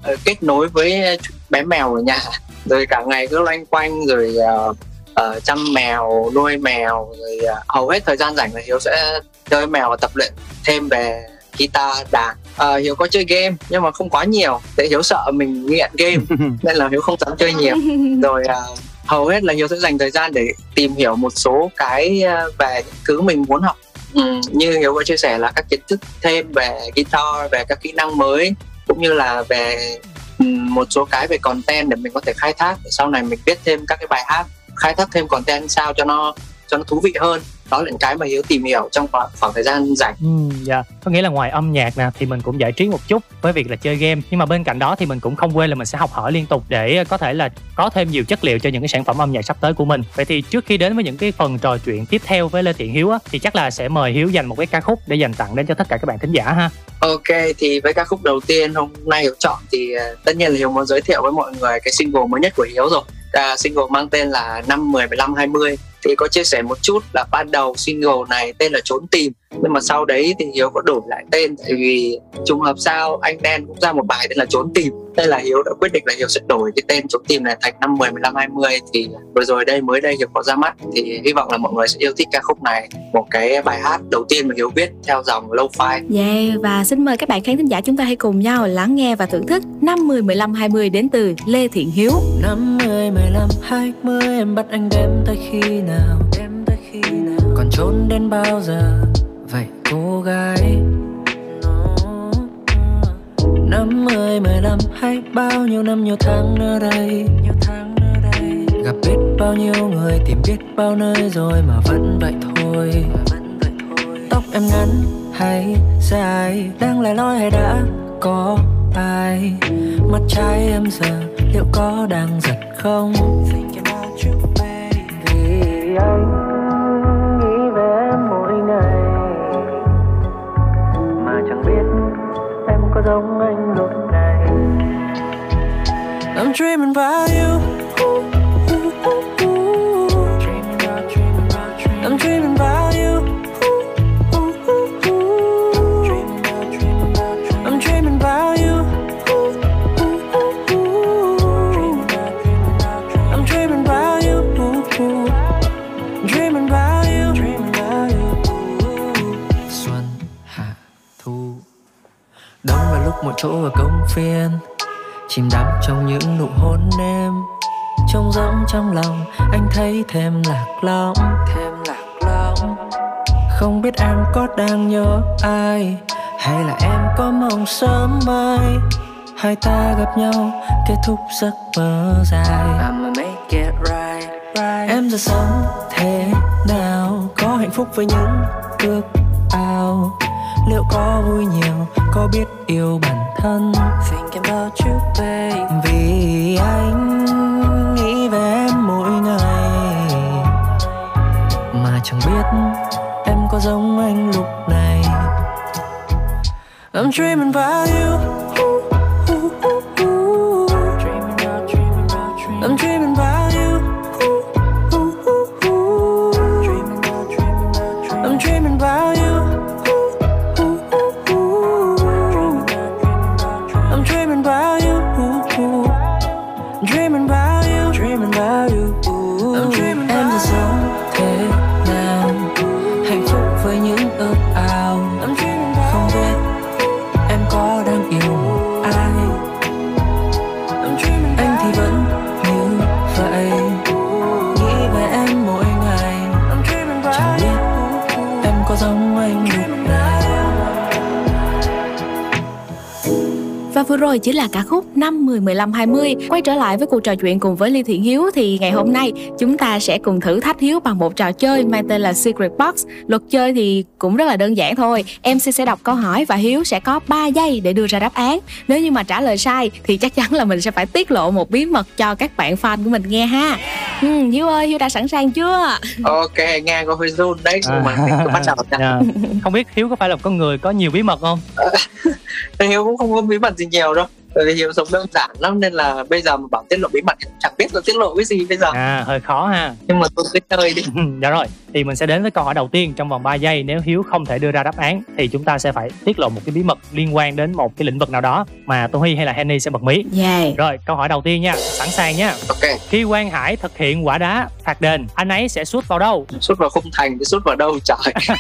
ờ, kết nối với bé mèo ở nhà. Rồi cả ngày cứ loanh quanh rồi ờ, ờ, chăm mèo nuôi mèo rồi ờ, hầu hết thời gian rảnh là hiếu sẽ chơi mèo và tập luyện thêm về guitar đàn. Ờ, hiếu có chơi game nhưng mà không quá nhiều tại hiếu sợ mình nghiện game nên là hiếu không dám chơi nhiều. Rồi ờ, hầu hết là hiếu sẽ dành thời gian để tìm hiểu một số cái ờ, về những thứ mình muốn học. Ừ, như hiếu có chia sẻ là các kiến thức thêm về guitar về các kỹ năng mới cũng như là về ừ, một số cái về content để mình có thể khai thác. Để sau này mình viết thêm các cái bài hát khai thác thêm content sao cho nó cho nó thú vị hơn. Đó là những cái mà hiếu tìm hiểu trong khoảng, khoảng thời gian rảnh. Ừ, dạ. Có nghĩa là ngoài âm nhạc nè thì mình cũng giải trí một chút với việc là chơi game. Nhưng mà bên cạnh đó thì mình cũng không quên là mình sẽ học hỏi liên tục để có thể là có thêm nhiều chất liệu cho những cái sản phẩm âm nhạc sắp tới của mình. Vậy thì trước khi đến với những cái phần trò chuyện tiếp theo với lê thiện hiếu á thì chắc là sẽ mời hiếu dành một cái ca khúc để dành tặng đến cho tất cả các bạn thính giả ha. Ok thì với ca khúc đầu tiên hôm nay Hiếu chọn thì ờ, tất nhiên là Hiếu muốn giới thiệu với mọi người cái single mới nhất của Hiếu rồi. À, single mang tên là năm 10 15 20 thì có chia sẻ một chút là ban đầu single này tên là trốn tìm nhưng mà sau đấy thì Hiếu có đổi lại tên tại vì trùng hợp sao anh đen cũng ra một bài tên là trốn tìm. Nên là Hiếu đã quyết định là Hiếu sẽ đổi cái tên trốn tìm này thành năm 10 15 20 thì vừa rồi đây mới đây Hiếu có ra mắt. Thì hy vọng là mọi người sẽ yêu thích ca khúc này. Một cái bài hát đầu tiên mà Hiếu viết theo dòng lo-fi. Yeah, và xin mời các bạn khán thính giả chúng ta hãy cùng nhau lắng nghe và thưởng thức 5, 10, 15, 20 đến từ Lê Thiện Hiếu. Năm mươi, mười lăm, hai mươi Em bắt anh đếm tới khi nào? Đếm tới khi nào? Còn trốn đến bao giờ cô gái. Năm mươi, mười lăm, hay bao nhiêu năm nhiều tháng nữa đây. Nhiều tháng nữa đây. Gặp biết bao nhiêu người tìm biết bao nơi rồi mà vẫn vậy thôi. Tóc em ngắn hay dài Đang lẻ loi hay đã có ai? Mắt trái em giờ liệu có đang giật không? Vì anh có giống anh lúc này. I'm dreaming about you. Một chỗ ở công viên Chìm đắm trong những nụ hôn em Trông rỗng trong lòng Anh thấy thêm lạc lõng. Thêm lạc lõng. Không biết em có đang nhớ ai Hay là em có mong sớm mai. Hai ta gặp nhau Kết thúc giấc mơ dài. I'ma make it right, right. Em giờ sống thế nào Có hạnh phúc với những ước Liệu có vui nhiều Có biết yêu bản thân? Thinking about you babe. Vì anh nghĩ về em mỗi ngày. Mà chẳng biết em có giống anh lúc này. I'm dreaming about you rồi chỉ là ca khúc 5, 10, 15, 20 Quay trở lại với cuộc trò chuyện cùng với Ly Thiện Hiếu Thì ngày hôm nay chúng ta sẽ cùng thử thách Hiếu bằng một trò chơi mang tên là Secret Box. Luật chơi thì cũng rất là đơn giản thôi. MC sẽ đọc câu hỏi và Hiếu sẽ có 3 giây để đưa ra đáp án. Nếu như mà trả lời sai thì chắc chắn là mình sẽ phải tiết lộ một bí mật cho các bạn fan của mình nghe ha. Ừ, Hiếu ơi, Hiếu đã sẵn sàng chưa? ok nghe có hơi run đấy mà cứ bắt đầu Dạ. Không biết Hiếu có phải là một con người có nhiều bí mật không? Thì hiếu cũng không có bí mật gì nhiều đâu bởi vì hiếu sống đơn giản lắm nên là bây giờ mà bảo tiết lộ bí mật chẳng biết là tiết lộ cái gì bây giờ. À, hơi khó ha. Nhưng mà tôi cứ chơi đi. Dạ rồi, thì mình sẽ đến với câu hỏi đầu tiên trong vòng 3 giây. Nếu Hiếu không thể đưa ra đáp án Thì chúng ta sẽ phải tiết lộ một cái bí mật liên quan đến một cái lĩnh vực nào đó Mà Tô Huy hay là Henny sẽ bật mí. Yeah. Rồi, câu hỏi đầu tiên nha, sẵn sàng nha. Ok. Khi Quang Hải thực hiện quả đá phạt đền Anh ấy sẽ sút vào đâu? sút vào khung thành thì sút vào đâu? Trời.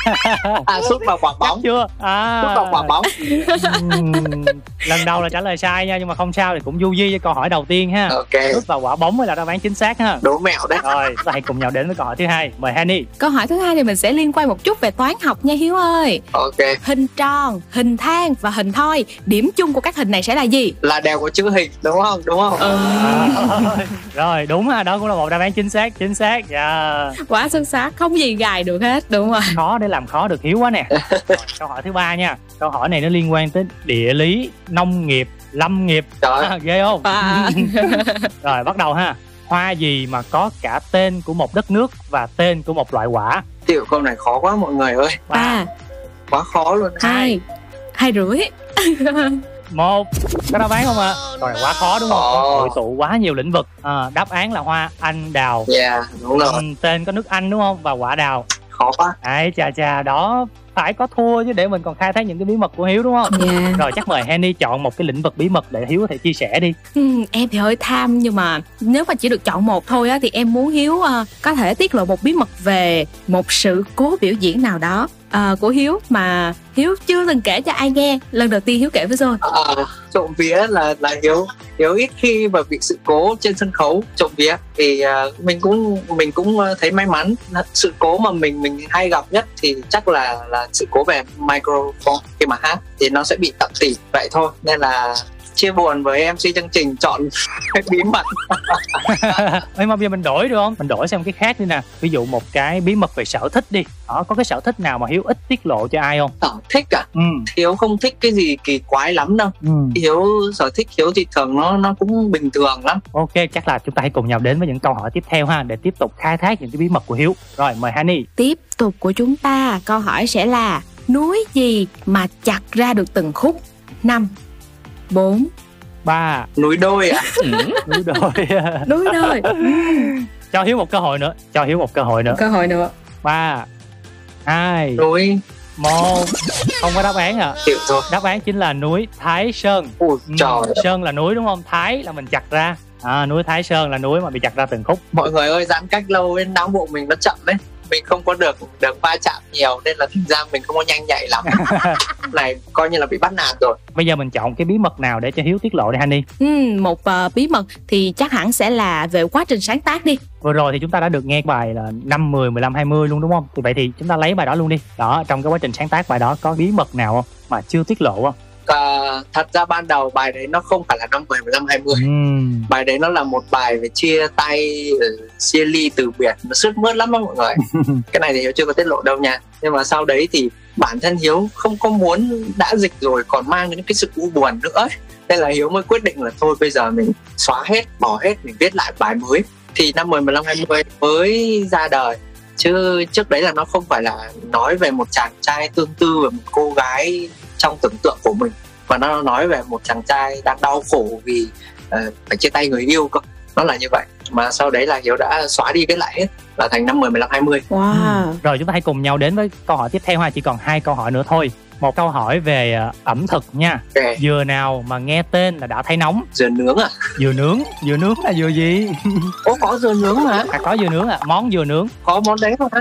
À sút vào quả bóng. Chưa? À. Sút vào quả bóng. Lần đầu là trả lời sai nha nhưng mà không sao thì cũng du di với câu hỏi đầu tiên ha. Ok. Rút vào quả bóng mới là đáp án chính xác ha. Đố mẹo đấy. Rồi ta hãy cùng nhau đến với câu hỏi thứ hai. Mời Henny Câu hỏi thứ hai thì mình sẽ liên quan một chút về toán học nha Hiếu ơi. Ok. Hình tròn, hình thang và hình thoi Điểm chung của các hình này sẽ là gì? là đều có chữ hình đúng không? Đúng không? Rồi đúng ha đó cũng là một đáp án chính xác chính xác dạ. Quá xuất sắc, không gì gài được hết Đúng rồi. Khó để làm khó được hiếu quá nè. Rồi, câu hỏi thứ ba nha. Câu hỏi này nó liên quan tới địa lý nông nghiệp lâm nghiệp. Trời. à, ghê không? À. rồi bắt đầu ha. Hoa gì mà có cả tên của một đất nước và tên của một loại quả? Tiểu câu này khó quá mọi người ơi. Ba, quá khó luôn. Hai, hai rưỡi. Một. Có đáp án không ạ? Câu này quá khó đúng không? Hội tụ quá nhiều lĩnh vực. À, đáp án là hoa anh đào. Yeah đúng rồi. Ừ, tên có nước anh đúng không? Và quả đào. Khó quá. Ấy chà chà đó phải có thua chứ để mình còn khai thác những cái bí mật của hiếu đúng không? Dạ. rồi chắc mời Henny chọn một cái lĩnh vực bí mật để hiếu có thể chia sẻ đi. Ừ, em thì hơi tham nhưng mà nếu mà chỉ được chọn một thôi á thì em muốn Hiếu ờ, có thể tiết lộ một bí mật về một sự cố biểu diễn nào đó uh, của Hiếu mà Hiếu chưa từng kể cho ai nghe. Lần đầu tiên Hiếu kể với rồi à, ờ, trộm vía là là hiếu. Hiếu ít khi mà bị sự cố trên sân khấu trộm vía. Thì uh, mình cũng mình cũng thấy may mắn. Sự cố mà mình mình hay gặp nhất thì chắc là là sự cố về microphone khi mà hát. Thì nó sẽ bị tạm tỉ vậy thôi. Nên là chia buồn với MC chương trình chọn cái bí mật. Ê, mà bây giờ mình đổi được không? Mình đổi sang cái khác đi nè. Ví dụ một cái bí mật về sở thích đi. Đó có cái sở thích nào mà hiếu ít tiết lộ cho ai không? Sở thích à? Ừ. Hiếu không thích cái gì kỳ quái lắm đâu. Ừ. Hiếu sở thích hiếu thì thường nó nó cũng bình thường lắm. Ok chắc là chúng ta hãy cùng nhau đến với những câu hỏi tiếp theo ha để tiếp tục khai thác những cái bí mật của hiếu. Rồi mời Henny Tiếp tục của chúng ta câu hỏi sẽ là núi gì mà chặt ra được từng khúc? 5 4 ba. Núi đôi à núi đôi. Núi đôi. Cho hiếu một cơ hội nữa. Cho hiếu một cơ hội nữa. Cơ hội nữa. Ba. Hai. Núi. Một. Không có đáp án à chịu rồi đáp án chính là núi Thái Sơn. Ôi Ừ, trời Sơn là núi đúng không? Thái là mình chặt ra. À, núi Thái Sơn là núi mà bị chặt ra từng khúc. Mọi người ơi giãn cách lâu nên não bộ mình nó chậm đấy mình không có được được va chạm nhiều nên là thành ra mình không có nhanh nhạy lắm. Này coi như là bị bắt nạt rồi. Bây giờ mình chọn cái bí mật nào để cho hiếu tiết lộ đi Honey ừ, một ờ, bí mật thì chắc hẳn sẽ là về quá trình sáng tác đi. Vừa rồi thì chúng ta đã được nghe bài là 5, 10, 15, 20 luôn đúng không? Thì vậy thì chúng ta lấy bài đó luôn đi. Đó trong cái quá trình sáng tác bài đó có bí mật nào không? Mà chưa tiết lộ không à, thật ra ban đầu bài đấy nó không phải là năm 10, 15, 20 Ừm, bài đấy nó là một bài về chia tay ờ, chia ly từ biệt nó sướt mướt lắm đó mọi người. Cái này thì hiếu chưa có tiết lộ đâu nha. Nhưng mà sau đấy thì bản thân hiếu không có muốn đã dịch rồi còn mang những cái sự u buồn nữa. Ấy. nên là hiếu mới quyết định là thôi bây giờ mình xóa hết bỏ hết mình viết lại bài mới. Thì năm 10, 15, 20 mới ra đời. Chứ trước đấy là nó không phải là nói về một chàng trai tương tư về một cô gái trong tưởng tượng của mình. Mà nó nói về một chàng trai đang đau khổ vì ờ, phải chia tay người yêu cơ. Nó là như vậy. Mà sau đấy là hiếu đã xóa đi cái lại hết là thành năm 10, 15, 20 wow. Rồi chúng ta hãy cùng nhau đến với câu hỏi tiếp theo ha. Chỉ còn hai câu hỏi nữa thôi một câu hỏi về ờ, ẩm thực nha. Ok. dừa nào mà nghe tên là đã thấy nóng? Dừa nướng à? Dừa nướng. Dừa nướng là dừa gì? Ồ có dừa nướng mà? À có dừa nướng à món dừa nướng. Có món đấy không ừ.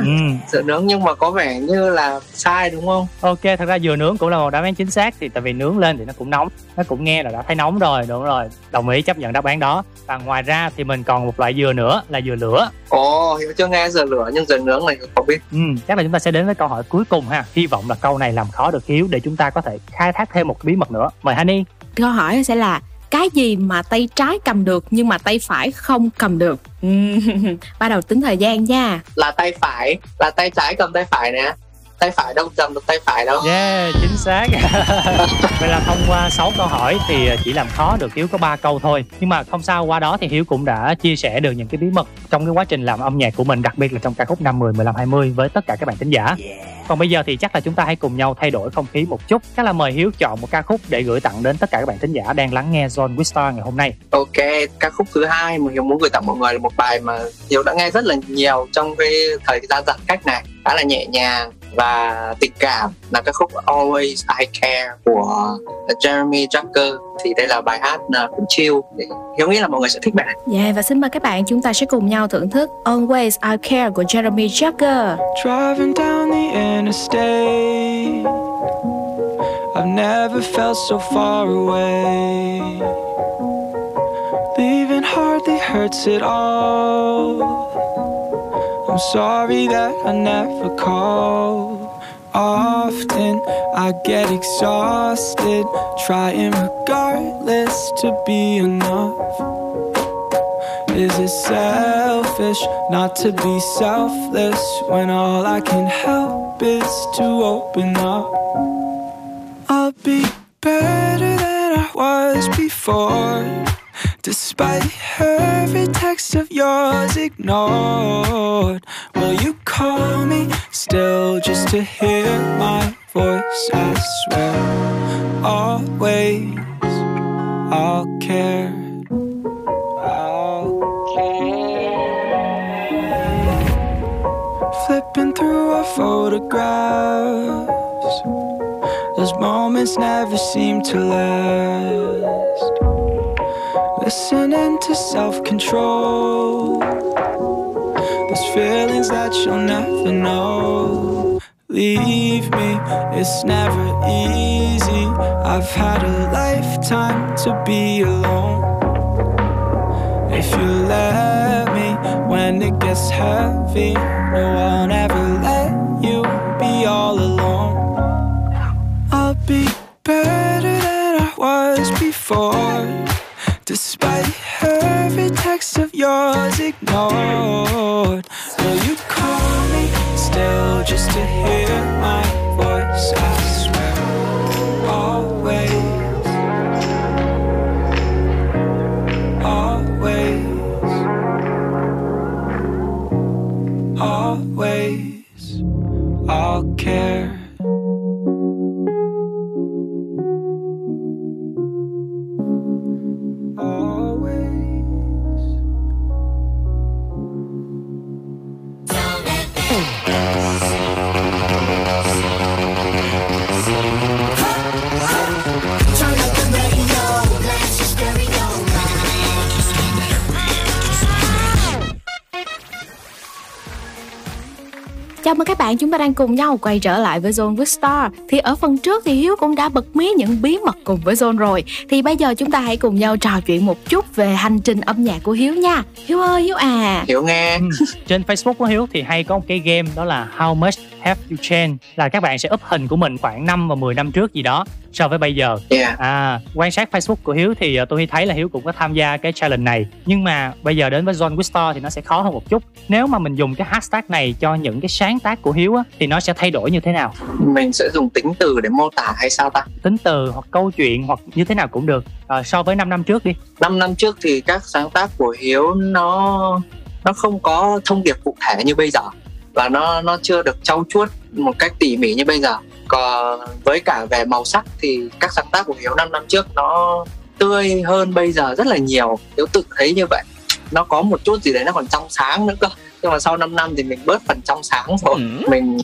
dừa nướng nhưng mà có vẻ như là sai đúng không? Ok thật ra dừa nướng cũng là một đáp án chính xác thì tại vì nướng lên thì nó cũng nóng. Nó cũng nghe là đã thấy nóng rồi đúng rồi. Đồng ý chấp nhận đáp án đó. Và ngoài ra thì mình còn một loại dừa nữa là dừa lửa. Ồ hiếu chưa? Nghe dừa lửa nhưng dừa nướng này không biết. Ừ, chắc là chúng ta sẽ đến với câu hỏi cuối cùng ha. Hy vọng là câu này làm khó được hiếu để chúng ta có thể khai thác thêm một bí mật nữa. Mời Honey. Câu hỏi sẽ là cái gì mà tay trái cầm được nhưng mà tay phải không cầm được? Bắt đầu tính thời gian nha. Là tay phải là tay trái cầm tay phải nè tay phải đâu cầm được tay phải đâu Yeah, chính xác. Vậy là thông qua 6 câu hỏi thì ờ, chỉ làm khó được Hiếu có 3 câu thôi. Nhưng mà không sao, qua đó thì Hiếu cũng đã chia sẻ được những cái bí mật trong cái quá trình làm âm nhạc của mình, đặc biệt là trong ca khúc năm 10, 15, 20 với tất cả các bạn thính giả. Còn bây giờ thì chắc là chúng ta hãy cùng nhau thay đổi không khí một chút. Chắc là mời Hiếu chọn một ca khúc để gửi tặng đến tất cả các bạn thính giả đang lắng nghe John Wistar ngày hôm nay. ok ca khúc thứ hai mà hiếu muốn gửi tặng mọi người là một bài mà hiếu đã nghe rất là nhiều trong cái thời gian giãn cách này khá là nhẹ nhàng và tình cảm là ca khúc Always I Care của Jeremy Jacker thì đây là bài hát là cũng chill thì hiếu nghĩ là mọi người sẽ thích bài này Yeah, và xin mời các bạn chúng ta sẽ cùng nhau thưởng thức Always I Care của Jeremy Jagger. Driving down the interstate, I've never felt so far away. Leaving hardly hurts at all. I'm sorry that I never called. Often I get exhausted, trying regardless to be enough. Is it selfish not to be selfless when all I can help is to open up? I'll be better than I was before, despite every text of yours ignored. Will you call me still just to hear my voice? I swear, always I'll care. I'll care. Flipping through our photographs, those moments never seem to last. Listening to self control, those feelings that you'll never know. Leave me, it's never easy. I've had a lifetime to be alone. If you let me when it gets heavy, no one ever let you be all alone. I'll be better than I was before, despite every text of yours ignored. Will you call me still just to hear my voice? I swear, always. always, always, I'll care. Chào mừng các bạn, chúng ta đang cùng nhau quay trở lại với Zone with Star. Thì ở phần trước thì Hiếu cũng đã bật mí những bí mật cùng với Zone rồi. Thì bây giờ chúng ta hãy cùng nhau trò chuyện một chút về hành trình âm nhạc của Hiếu nha. Hiếu ơi, Hiếu à. hiếu nghe Ừ. Trên Facebook của Hiếu thì hay có một cái game đó là How much have you changed là các bạn sẽ up hình của mình khoảng 5 và 10 năm trước gì đó so với bây giờ. Yeah. À, quan sát Facebook của Hiếu thì ờ, tôi thấy là Hiếu cũng có tham gia cái challenge này. Nhưng mà bây giờ đến với John Wistar thì nó sẽ khó hơn một chút. Nếu mà mình dùng cái hashtag này cho những cái sáng tác của Hiếu á, thì nó sẽ thay đổi như thế nào? mình sẽ dùng tính từ để mô tả hay sao ta Tính từ hoặc câu chuyện hoặc như thế nào cũng được. Ờ, so với 5 năm trước đi. 5 năm trước thì các sáng tác của hiếu nó nó không có thông điệp cụ thể như bây giờ và nó nó chưa được trau chuốt một cách tỉ mỉ như bây giờ. Còn với cả về màu sắc thì các sáng tác của hiếu 5 năm trước nó tươi hơn bây giờ rất là nhiều. Hiếu tự thấy như vậy. Nó có một chút gì đấy nó còn trong sáng nữa cơ. Nhưng mà sau 5 năm thì mình bớt phần trong sáng rồi. Mình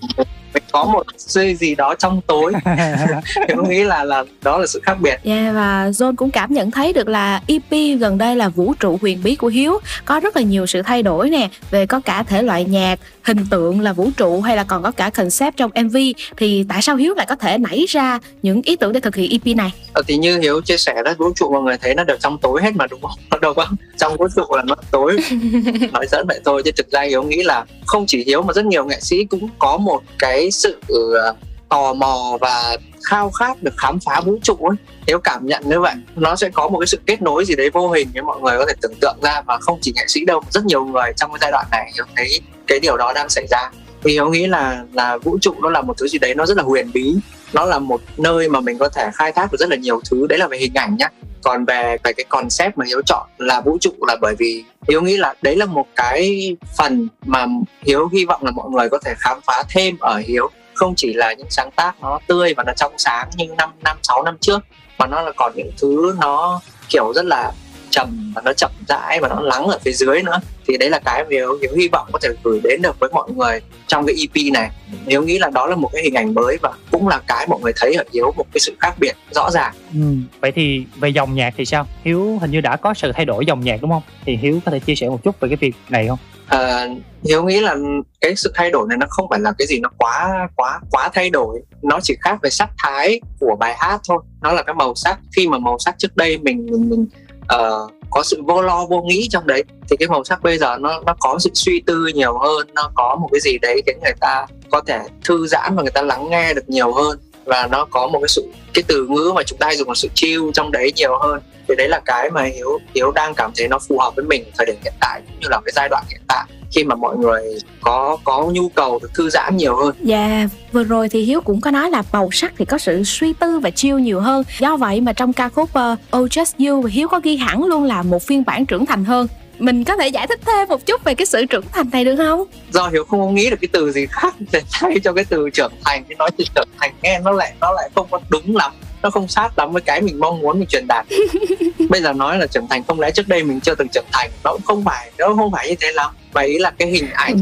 mình có một gì gì đó trong tối. Hiếu nghĩ là là đó là sự khác biệt. Yeah, và John cũng cảm nhận thấy được là EP gần đây là vũ trụ huyền bí của Hiếu. Có rất là nhiều sự thay đổi nè về có cả thể loại nhạc hình tượng là vũ trụ hay là còn có cả concept trong MV thì tại sao Hiếu lại có thể nảy ra những ý tưởng để thực hiện EP này? Ờ, thì như Hiếu chia sẻ đó vũ trụ mọi người thấy nó đều trong tối hết mà đúng không? Đâu có trong vũ trụ là nó tối. Nói dẫn vậy thôi chứ thực ra Hiếu nghĩ là không chỉ Hiếu mà rất nhiều nghệ sĩ cũng có một cái sự ờ, tò mò và khao khát được khám phá vũ trụ ấy. Nếu cảm nhận như vậy, nó sẽ có một cái sự kết nối gì đấy vô hình với mọi người có thể tưởng tượng ra và không chỉ nghệ sĩ đâu rất nhiều người trong cái giai đoạn này hiểu thấy cái điều đó đang xảy ra. Thì hiếu nghĩ là là vũ trụ nó là một thứ gì đấy nó rất là huyền bí nó là một nơi mà mình có thể khai thác được rất là nhiều thứ. Đấy là về hình ảnh nhá. Còn về về cái concept mà hiếu chọn là vũ trụ là bởi vì hiếu nghĩ là đấy là một cái phần mà hiếu hy vọng là mọi người có thể khám phá thêm ở hiếu. Không chỉ là những sáng tác nó tươi và nó trong sáng như năm năm, sáu năm trước, mà nó là còn những thứ nó kiểu rất là trầm và nó chậm rãi và nó lắng ở phía dưới nữa thì đấy là cái mà hiếu, hiếu hy vọng có thể gửi đến được với mọi người trong cái EP này hiếu nghĩ là đó là một cái hình ảnh mới và cũng là cái mọi người thấy ở hiếu một cái sự khác biệt rõ ràng Ừ. Vậy thì về dòng nhạc thì sao? Hiếu hình như đã có sự thay đổi dòng nhạc đúng không? Thì Hiếu có thể chia sẻ một chút về cái việc này không? Ờ, hiếu nghĩ là cái sự thay đổi này nó không phải là cái gì nó quá quá quá thay đổi nó chỉ khác về sắc thái của bài hát thôi nó là cái màu sắc khi mà màu sắc trước đây mình mình, mình uh, có sự vô lo vô nghĩ trong đấy. Thì cái màu sắc bây giờ nó nó có sự suy tư nhiều hơn nó có một cái gì đấy khiến người ta có thể thư giãn và người ta lắng nghe được nhiều hơn. Và nó có một cái sự cái từ ngữ mà chúng ta hay dùng là sự chill trong đấy nhiều hơn thì đấy là cái mà hiếu hiếu đang cảm thấy nó phù hợp với mình thời điểm hiện tại cũng như là cái giai đoạn hiện tại khi mà mọi người có có nhu cầu được thư giãn nhiều hơn Dạ, vừa rồi thì Hiếu cũng có nói là màu sắc thì có sự suy tư và chill nhiều hơn. Do vậy mà trong ca khúc uh, Oh Just You, Hiếu có ghi hẳn luôn là một phiên bản trưởng thành hơn. Mình có thể giải thích thêm một chút về cái sự trưởng thành này được không? do hiếu không nghĩ được cái từ gì khác để thay cho cái từ trưởng thành cái nói từ trưởng thành nghe nó lại nó lại không có đúng lắm nó không sát lắm với cái mình mong muốn mình truyền đạt. Bây giờ nói là trưởng thành không lẽ trước đây mình chưa từng trưởng thành nó cũng không phải nó không phải như thế lắm. Và ý là cái hình ảnh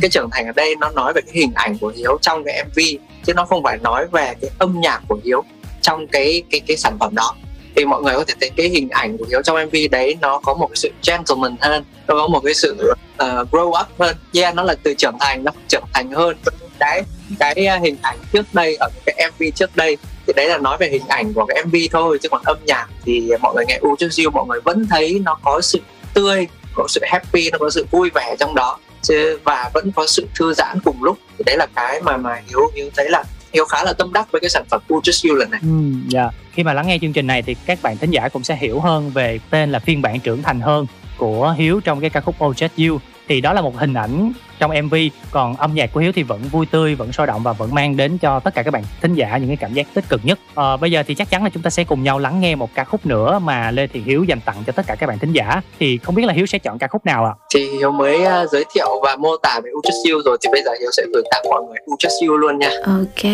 cái trưởng thành ở đây nó nói về cái hình ảnh của hiếu trong cái mv chứ nó không phải nói về cái âm nhạc của hiếu trong cái cái cái sản phẩm đó. Thì mọi người có thể thấy cái hình ảnh của hiếu trong mv đấy nó có một cái sự gentleman hơn nó có một cái sự uh, grow up hơn. Yeah nó là từ trưởng thành nó trưởng thành hơn. Cái cái uh, hình ảnh trước đây ở cái mv trước đây thì đấy là nói về hình ảnh của cái mv thôi chứ còn âm nhạc thì mọi người nghe U Just You mọi người vẫn thấy nó có sự tươi có sự happy nó có sự vui vẻ trong đó chứ và vẫn có sự thư giãn cùng lúc thì đấy là cái mà mà hiếu hiếu thấy là hiếu khá là tâm đắc với cái sản phẩm U Just You lần này Ừ, dạ. Khi mà lắng nghe chương trình này thì các bạn thính giả cũng sẽ hiểu hơn về tên là phiên bản trưởng thành hơn của Hiếu trong cái ca khúc Oh Just You. Thì đó là một hình ảnh trong MV, còn âm nhạc của Hiếu thì vẫn vui tươi, vẫn sôi động và vẫn mang đến cho tất cả các bạn thính giả những cái cảm giác tích cực nhất. Ờ, bây giờ thì chắc chắn là chúng ta sẽ cùng nhau lắng nghe một ca khúc nữa mà Lê Thiện Hiếu dành tặng cho tất cả các bạn thính giả. Thì không biết là Hiếu sẽ chọn ca khúc nào ạ? thì hiếu mới uh, giới thiệu và mô tả về U Just You rồi thì bây giờ hiếu sẽ gửi tặng mọi người U Just You luôn nha Ok.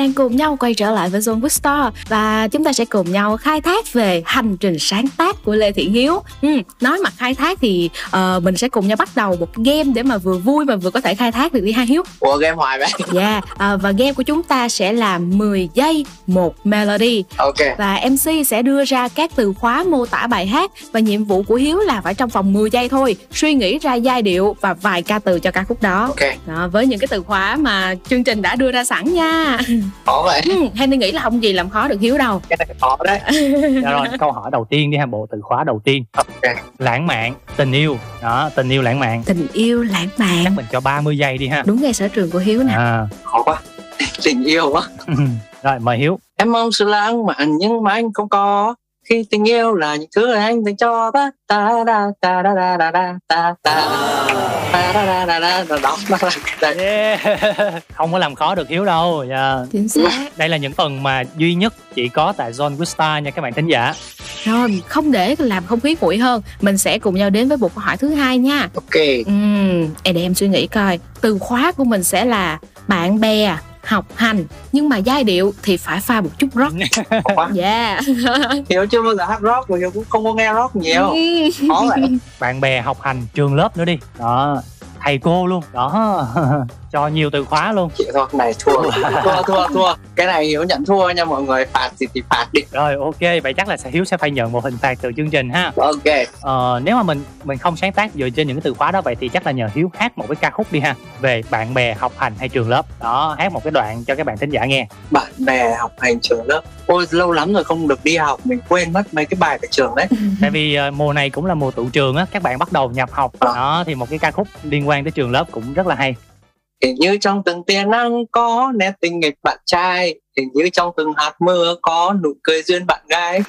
Đang cùng nhau quay trở lại với Zone Bookstore và chúng ta sẽ cùng nhau khai thác về hành trình sáng tác của Lê Thiện Hiếu. Ừ, nói mặt khai thác thì ờ, mình sẽ cùng nhau bắt đầu một game để mà vừa vui mà vừa có thể khai thác được đi ha Hiếu. Ủa game hoài vậy? Dạ, ờ, và game của chúng ta sẽ là 10 giây một melody. Ok. Và MC sẽ đưa ra các từ khóa mô tả bài hát và nhiệm vụ của Hiếu là phải trong vòng 10 giây thôi suy nghĩ ra giai điệu và vài ca từ cho ca khúc đó. Ok. Đó, với những cái từ khóa mà chương trình đã đưa ra sẵn nha. Khó vậy. Ừ, Henry nghĩ là không gì làm khó được Hiếu đâu. Cái này khó đấy. Dạ rồi, câu hỏi đầu tiên đi ha, bộ từ khóa đầu tiên. Lãng mạn, tình yêu. Đó, tình yêu lãng mạn. Tình yêu lãng mạn. Chắc mình cho 30 giây đi ha. Đúng ngay sở trường của Hiếu nè. À. Khó quá. Tình yêu quá. rồi, mời Hiếu. Em mong sự lãng mạn nhưng mà anh không có khi tình yêu là những thứ anh dành cho ta ta da ta da da da ta ta ta da da da da da đó đấy. không có làm khó được Hiếu đâu. Dạ. Chính xác. Đây là những phần mà duy nhất chỉ có tại Zone Wistar nha các bạn thính giả. Rồi, không để làm không khí nguội hơn, mình sẽ cùng nhau đến với một câu hỏi thứ hai nha. Ok. Ừm, ê, để em suy nghĩ coi. Từ khóa của mình sẽ là bạn bè, học hành, nhưng mà giai điệu thì phải pha một chút rock. yeah. Hiếu chưa? Bao giờ hát rock và Hiếu cũng không có nghe rock nhiều. Khó vậy. Bạn bè, học hành, trường lớp nữa đi. Đó, thầy cô luôn. Đó, cho nhiều từ khóa luôn. Chịu thôi, này thua thua thua thua cái này Hiếu nhận thua nha mọi người phạt thì thì phạt đi Rồi ok, vậy chắc là sẽ Hiếu sẽ phải nhận một hình phạt từ chương trình ha. Ok. Ờ, nếu mà mình mình không sáng tác dựa trên những cái từ khóa đó vậy thì chắc là nhờ Hiếu hát một cái ca khúc đi ha về bạn bè, học hành hay trường lớp. Đó, hát một cái đoạn cho các bạn thính giả nghe. bạn bè học hành trường lớp ôi lâu lắm rồi không được đi học mình quên mất mấy cái bài tại trường đấy Tại vì ờ, mùa này cũng là mùa tụ trường á, các bạn bắt đầu nhập học. Đó thì một cái ca khúc liên quan tới trường lớp cũng rất là hay. hình như trong từng tia nắng có nét tình nghịch bạn trai hình như trong từng hạt mưa có nụ cười duyên bạn gái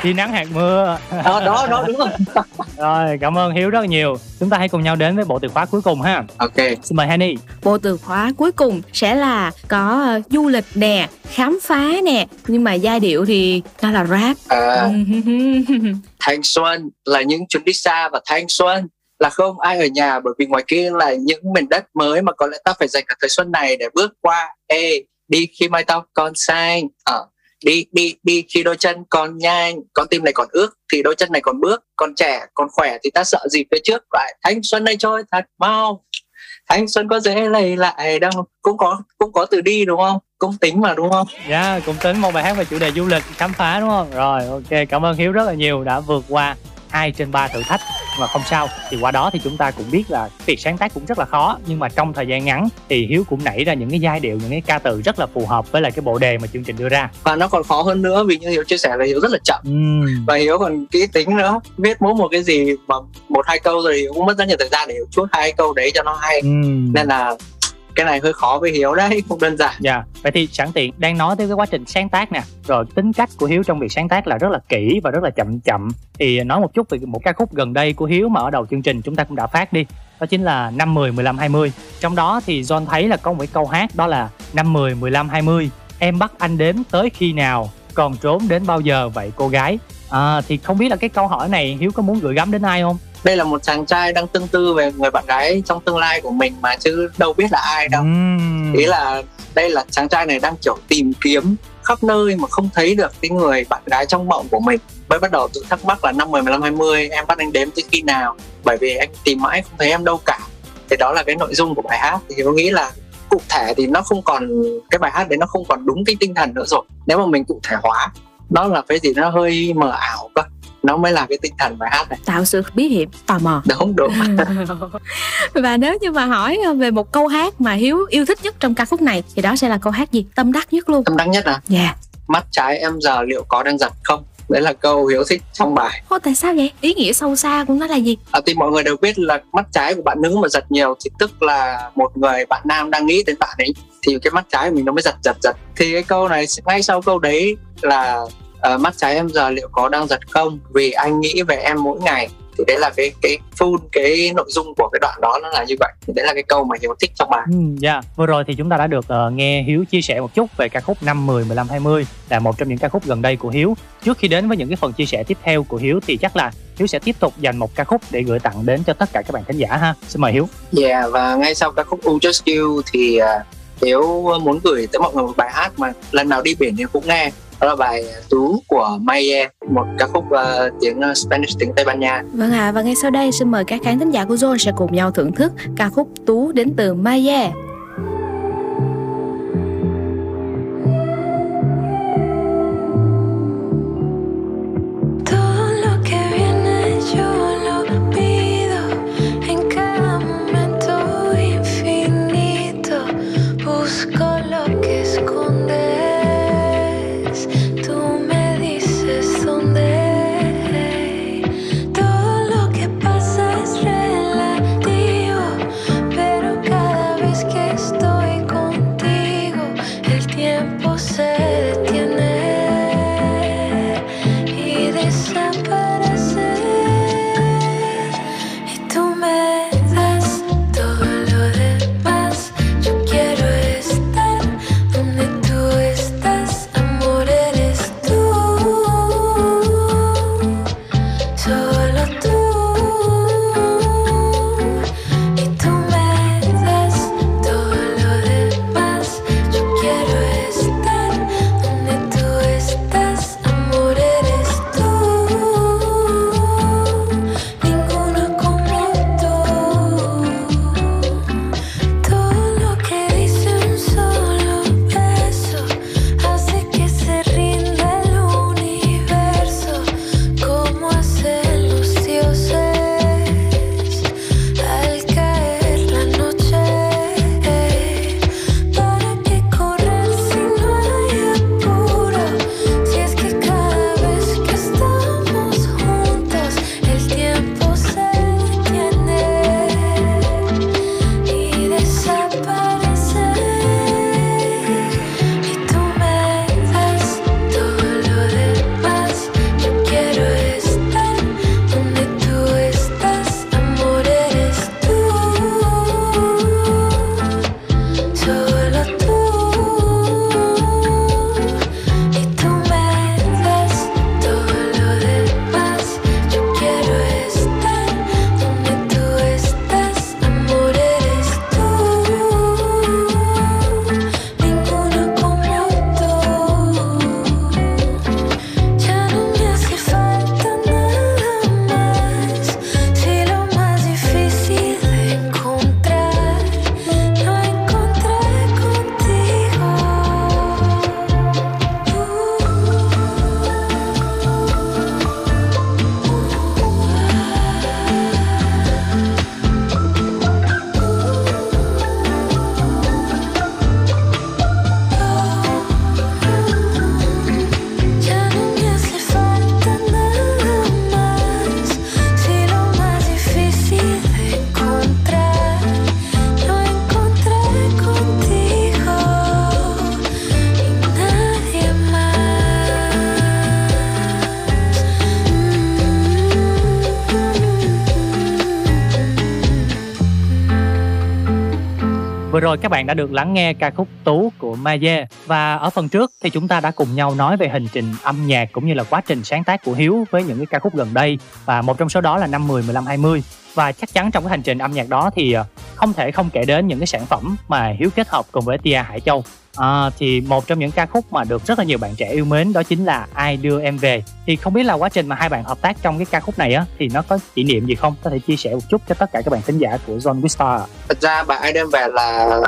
Khi nắng hạt mưa. đó đó đó đúng rồi Rồi, cảm ơn Hiếu rất nhiều. Chúng ta hãy cùng nhau đến với bộ từ khóa cuối cùng ha. Ok. Xin mời Henny. Bộ từ khóa cuối cùng sẽ là có ờ, du lịch nè, khám phá nè, nhưng mà giai điệu thì nó là rap. à, thanh xuân là những chuyến đi xa và thanh xuân là không ai ở nhà bởi vì ngoài kia là những miền đất mới mà có lẽ ta phải dành cả thời xuân này để bước qua. Ê đi khi mai tóc còn xanh. À, đi đi đi khi đôi chân còn nhanh. Con tim này còn ước thì đôi chân này còn bước. Còn trẻ còn khỏe thì ta sợ gì phía trước? Lại thanh xuân này trôi thật mau. Thanh xuân có dễ lầy lại đâu. Cũng có cũng có từ đi đúng không? Cũng tính mà đúng không? Dạ, cũng tính một bài hát về chủ đề du lịch, khám phá đúng không? Rồi, ok, cảm ơn Hiếu rất là nhiều đã vượt qua hai trên ba thử thách mà không sao. Thì qua đó thì chúng ta cũng biết là việc sáng tác cũng rất là khó nhưng mà trong thời gian ngắn thì Hiếu cũng nảy ra những cái giai điệu những cái ca từ rất là phù hợp với lại cái bộ đề mà chương trình đưa ra. Và nó còn khó hơn nữa vì như hiếu chia sẻ là hiếu rất là chậm. Và hiếu còn kỹ tính nữa. Viết mỗi một cái gì mà một hai câu rồi hiếu cũng mất rất nhiều thời gian để hiếu chuốt hai câu đấy cho nó hay. Nên là cái này hơi khó với hiếu đấy không đơn giản. Dạ, vậy thì sẵn tiện đang nói tới cái quá trình sáng tác nè. Rồi tính cách của Hiếu trong việc sáng tác là rất là kỹ và rất là chậm chậm. Thì nói một chút về một ca khúc gần đây của Hiếu mà ở đầu chương trình chúng ta cũng đã phát đi. Đó chính là 5, 10, 15, 20 Trong đó thì John thấy là có một cái câu hát đó là 5, 10, 15, 20 Em bắt anh đếm tới khi nào Còn trốn đến bao giờ vậy cô gái? À, Thì không biết là cái câu hỏi này Hiếu có muốn gửi gắm đến ai không? Đây là một chàng trai đang tương tư về người bạn gái trong tương lai của mình mà chứ đâu biết là ai đâu. Ý là đây là chàng trai này đang kiểu tìm kiếm khắp nơi mà không thấy được cái người bạn gái trong mộng của mình. Mới bắt đầu tự thắc mắc là năm 10, 15, 20 em bắt anh đếm tới khi nào? Bởi vì anh tìm mãi không thấy em đâu cả. Thì đó là cái nội dung của bài hát. Thì tôi nghĩ là cụ thể thì nó không còn cái bài hát đấy nó không còn đúng cái tinh thần nữa rồi. Nếu mà mình cụ thể hóa nó là cái gì nó hơi mờ ảo cơ nó mới là cái tinh thần bài hát này. Tạo sự bí hiểm tò mò. Đúng đúng. Và nếu như mà hỏi ờ, về một câu hát mà hiếu yêu thích nhất trong ca khúc này thì đó sẽ là câu hát gì? Tâm đắc nhất luôn. Tâm đắc nhất à? Dạ. Mắt trái em giờ liệu có đang giật không? Đấy là câu hiếu thích trong bài. Ô, tại sao vậy? Ý nghĩa sâu xa của nó là gì? À, thì mọi người đều biết là mắt trái của bạn nữ mà giật nhiều thì tức là một người bạn nam đang nghĩ đến bạn ấy. Thì cái mắt trái của mình nó mới giật giật giật. Thì cái câu này ngay sau câu đấy là ờ, mắt trái em giờ liệu có đang giật không vì anh nghĩ về em mỗi ngày thì đấy là cái cái full cái nội dung của cái đoạn đó nó là như vậy thì đấy là cái câu mà hiếu thích trong bài Ừ, Dạ, vừa rồi thì chúng ta đã được ờ, nghe Hiếu chia sẻ một chút về ca khúc 5, 10, 15, 20 là một trong những ca khúc gần đây của Hiếu. Trước khi đến với những cái phần chia sẻ tiếp theo của Hiếu thì chắc là Hiếu sẽ tiếp tục dành một ca khúc để gửi tặng đến cho tất cả các bạn khán giả ha. Xin mời Hiếu. Yeah và ngay sau ca khúc U Just You thì uh, Hiếu muốn gửi tới mọi người một bài hát mà lần nào đi biển thì cũng nghe đó là bài Tú của Maye một ca khúc uh, tiếng uh, Spanish tiếng Tây Ban Nha Vâng ạ, và ngay sau đây xin mời các khán thính giả của Zone sẽ cùng nhau thưởng thức ca khúc Tú đến từ Maya. Bạn đã được lắng nghe ca khúc Tú của Maye. Và ở phần trước thì chúng ta đã cùng nhau nói về hành trình âm nhạc cũng như là quá trình sáng tác của Hiếu với những cái ca khúc gần đây. Và một trong số đó là năm 10, 15, 20 và chắc chắn trong cái hành trình âm nhạc đó thì ờ, không thể không kể đến những cái sản phẩm mà Hiếu kết hợp cùng với Tia Hải Châu. À, thì một trong những ca khúc mà được rất là nhiều bạn trẻ yêu mến đó chính là Ai đưa em về. Thì không biết là quá trình mà hai bạn hợp tác trong cái ca khúc này á thì nó có kỷ niệm gì không? Có thể chia sẻ một chút cho tất cả các bạn khán giả của John Wistar. thật ra bài ai đưa em về là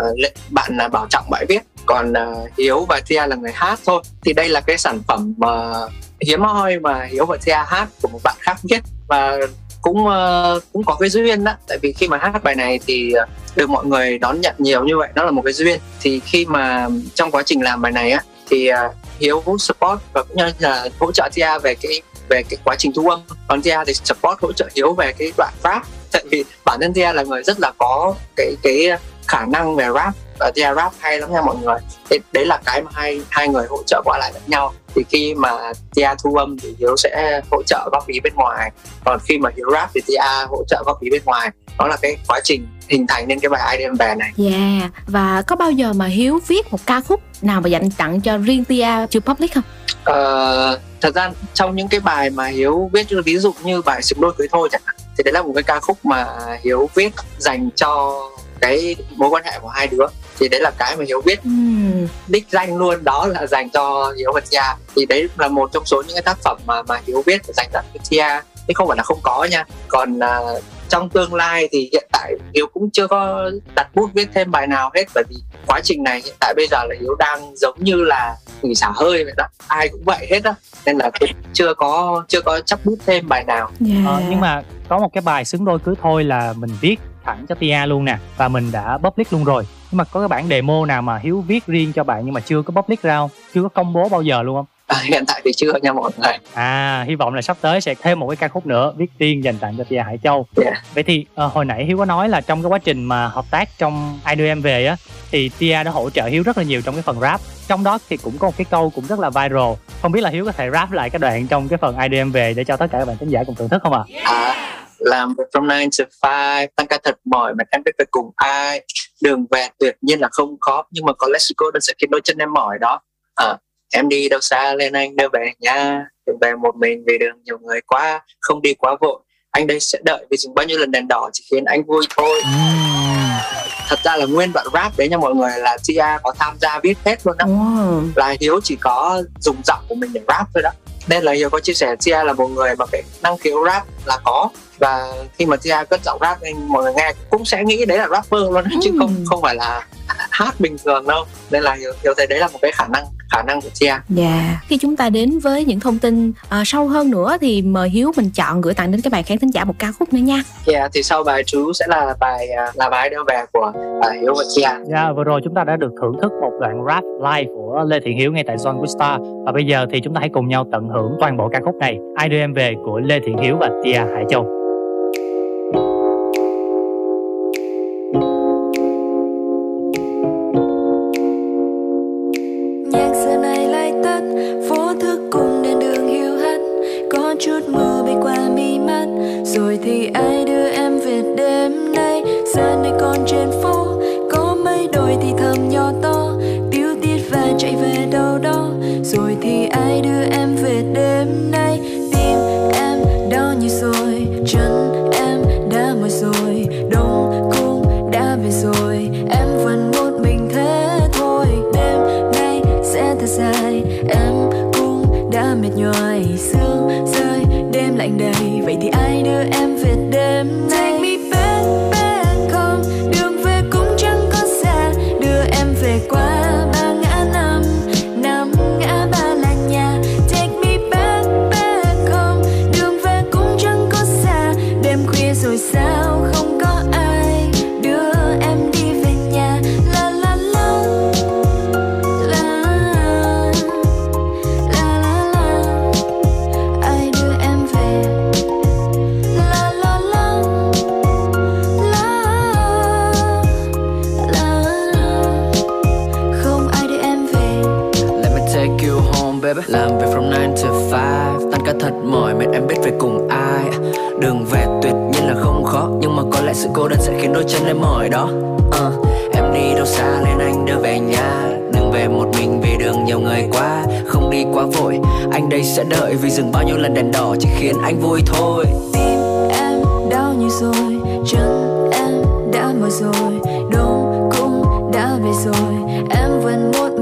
bạn là bảo trọng bài viết còn uh, hiếu và tia là người hát thôi thì đây là cái sản phẩm mà hiếm hoi mà hiếu và tia hát của một bạn khác viết và cũng uh, cũng có cái duyên đó tại vì khi mà hát bài này thì ờ, được mọi người đón nhận nhiều như vậy đó là một cái duyên. Thì khi mà trong quá trình làm bài này á thì uh, hiếu cũng support và cũng như là hỗ trợ tia về cái về cái quá trình thu âm. Còn tia thì support hỗ trợ hiếu về cái đoạn rap. Tại vì bản thân tia là người rất là có cái cái khả năng về rap và tia rap hay lắm nha mọi người. Thế đấy là cái mà hai hai người hỗ trợ qua lại lẫn nhau. Thì khi mà tia thu âm thì hiếu sẽ hỗ trợ góp ý bên ngoài. Còn khi mà hiếu rap thì tia hỗ trợ góp ý bên ngoài. Đó là cái quá trình hình thành nên cái bài ai đem về này. Yeah, và có bao giờ mà Hiếu viết một ca khúc nào mà dành tặng cho riêng Tia chưa public không? Ờ, thật ra trong những cái bài mà hiếu viết ví dụ như bài xứng đôi cưới thôi chẳng hạn thì đấy là một cái ca khúc mà hiếu viết dành cho cái mối quan hệ của hai đứa thì đấy là cái mà hiếu viết đích danh luôn đó là dành cho hiếu và tia thì đấy là một trong số những cái tác phẩm mà mà hiếu viết dành tặng cho tia chứ không phải là không có nha. Còn à, trong tương lai thì hiện tại hiếu cũng chưa có đặt bút viết thêm bài nào hết. Bởi vì quá trình này hiện tại bây giờ là hiếu đang giống như là nghỉ xả hơi vậy đó. Ai cũng vậy hết á. Nên là cũng chưa có chưa có chấp bút thêm bài nào. Ờ, nhưng mà có một cái bài xứng đôi cưới thôi là mình viết thẳng cho Tia luôn nè và mình đã public luôn rồi. Nhưng mà có cái bản demo nào mà Hiếu viết riêng cho bạn nhưng mà chưa có public ra không? Chưa có công bố bao giờ luôn không? À, hiện tại thì chưa nha mọi người. À hy vọng là sắp tới sẽ thêm một cái ca khúc nữa viết riêng dành tặng cho Tia Hải Châu. Vậy thì ờ, hồi nãy Hiếu có nói là trong cái quá trình mà hợp tác trong ai đưa em về á thì Tia đã hỗ trợ Hiếu rất là nhiều trong cái phần rap. Trong đó thì cũng có một cái câu cũng rất là viral. Không biết là Hiếu có thể rap lại cái đoạn trong cái phần ai đưa em về để cho tất cả các bạn khán giả cùng thưởng thức không ạ? À, làm from 9 to 5 tăng ca thật mỏi mà em biết phải cùng ai. Đường về tuyệt nhiên là không khó nhưng mà có let's go nó sẽ khiến đôi chân em mỏi đó. À, em đi đâu xa lên anh đưa về nhà đừng về một mình vì đường nhiều người quá không đi quá vội. Anh đây sẽ đợi vì dừng bao nhiêu lần đèn đỏ chỉ khiến anh vui thôi. Thật ra là nguyên đoạn rap đấy nha mọi người là Tia có tham gia viết hết luôn đó. Là Hiếu chỉ có dùng giọng của mình để rap thôi đó nên là Hiếu có chia sẻ Tia là một người mà cái năng khiếu rap là có. Và khi mà Tia cất giọng rap nên mọi người nghe cũng sẽ nghĩ đấy là rapper luôn chứ không không phải là hát bình thường đâu. Nên là Hiếu, Hiếu thấy đấy là một cái khả năng khả năng của Tia Dạ. Khi chúng ta đến với những thông tin à, sâu hơn nữa thì mời Hiếu mình chọn gửi tặng đến các bạn khán thính giả một ca khúc nữa nha. Yeah, thì sau bài chú sẽ là bài à, là bài đưa về của à, Hiếu và Tia Dạ, vừa rồi chúng ta đã được thưởng thức một đoạn rap live của Lê Thiện Hiếu ngay tại John Wistar Và bây giờ thì chúng ta hãy cùng nhau tận hưởng toàn bộ ca khúc này. Ai đưa em về của Lê Thiện Hiếu và Tia Hải Châu lại sự cô đơn sẽ khiến đôi chân em mỏi đó. Uh, Em đi đâu xa nên anh đưa về nhà. Đừng về một mình vì đường nhiều người quá. Không đi quá vội Anh đây sẽ đợi vì dừng bao nhiêu lần đèn đỏ Chỉ khiến anh vui thôi. Tim em đau như rồi chân em đã mỏi rồi đông cũng đã về rồi. Em vẫn muốn.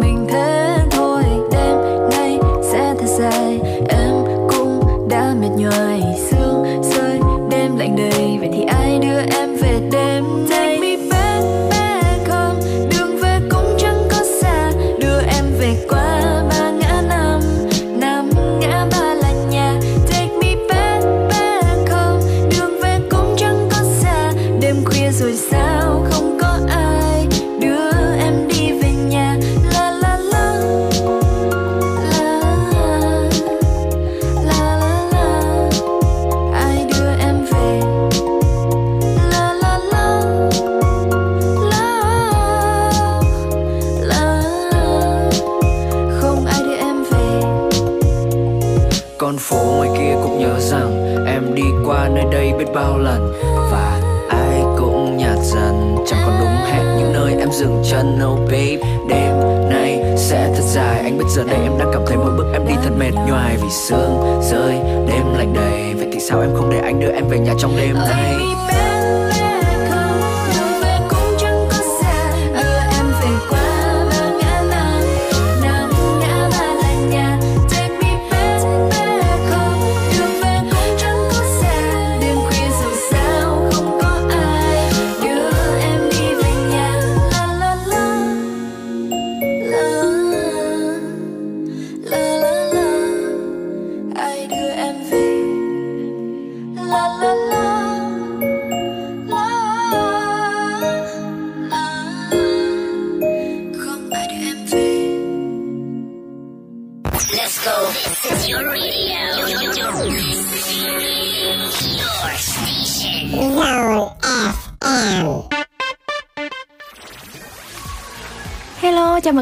Giờ đây em đang cảm thấy mỗi bước em đi thật mệt. Nhoài Vì sương rơi, đêm lạnh đầy. Vậy thì sao em không để anh đưa em về nhà trong đêm nay?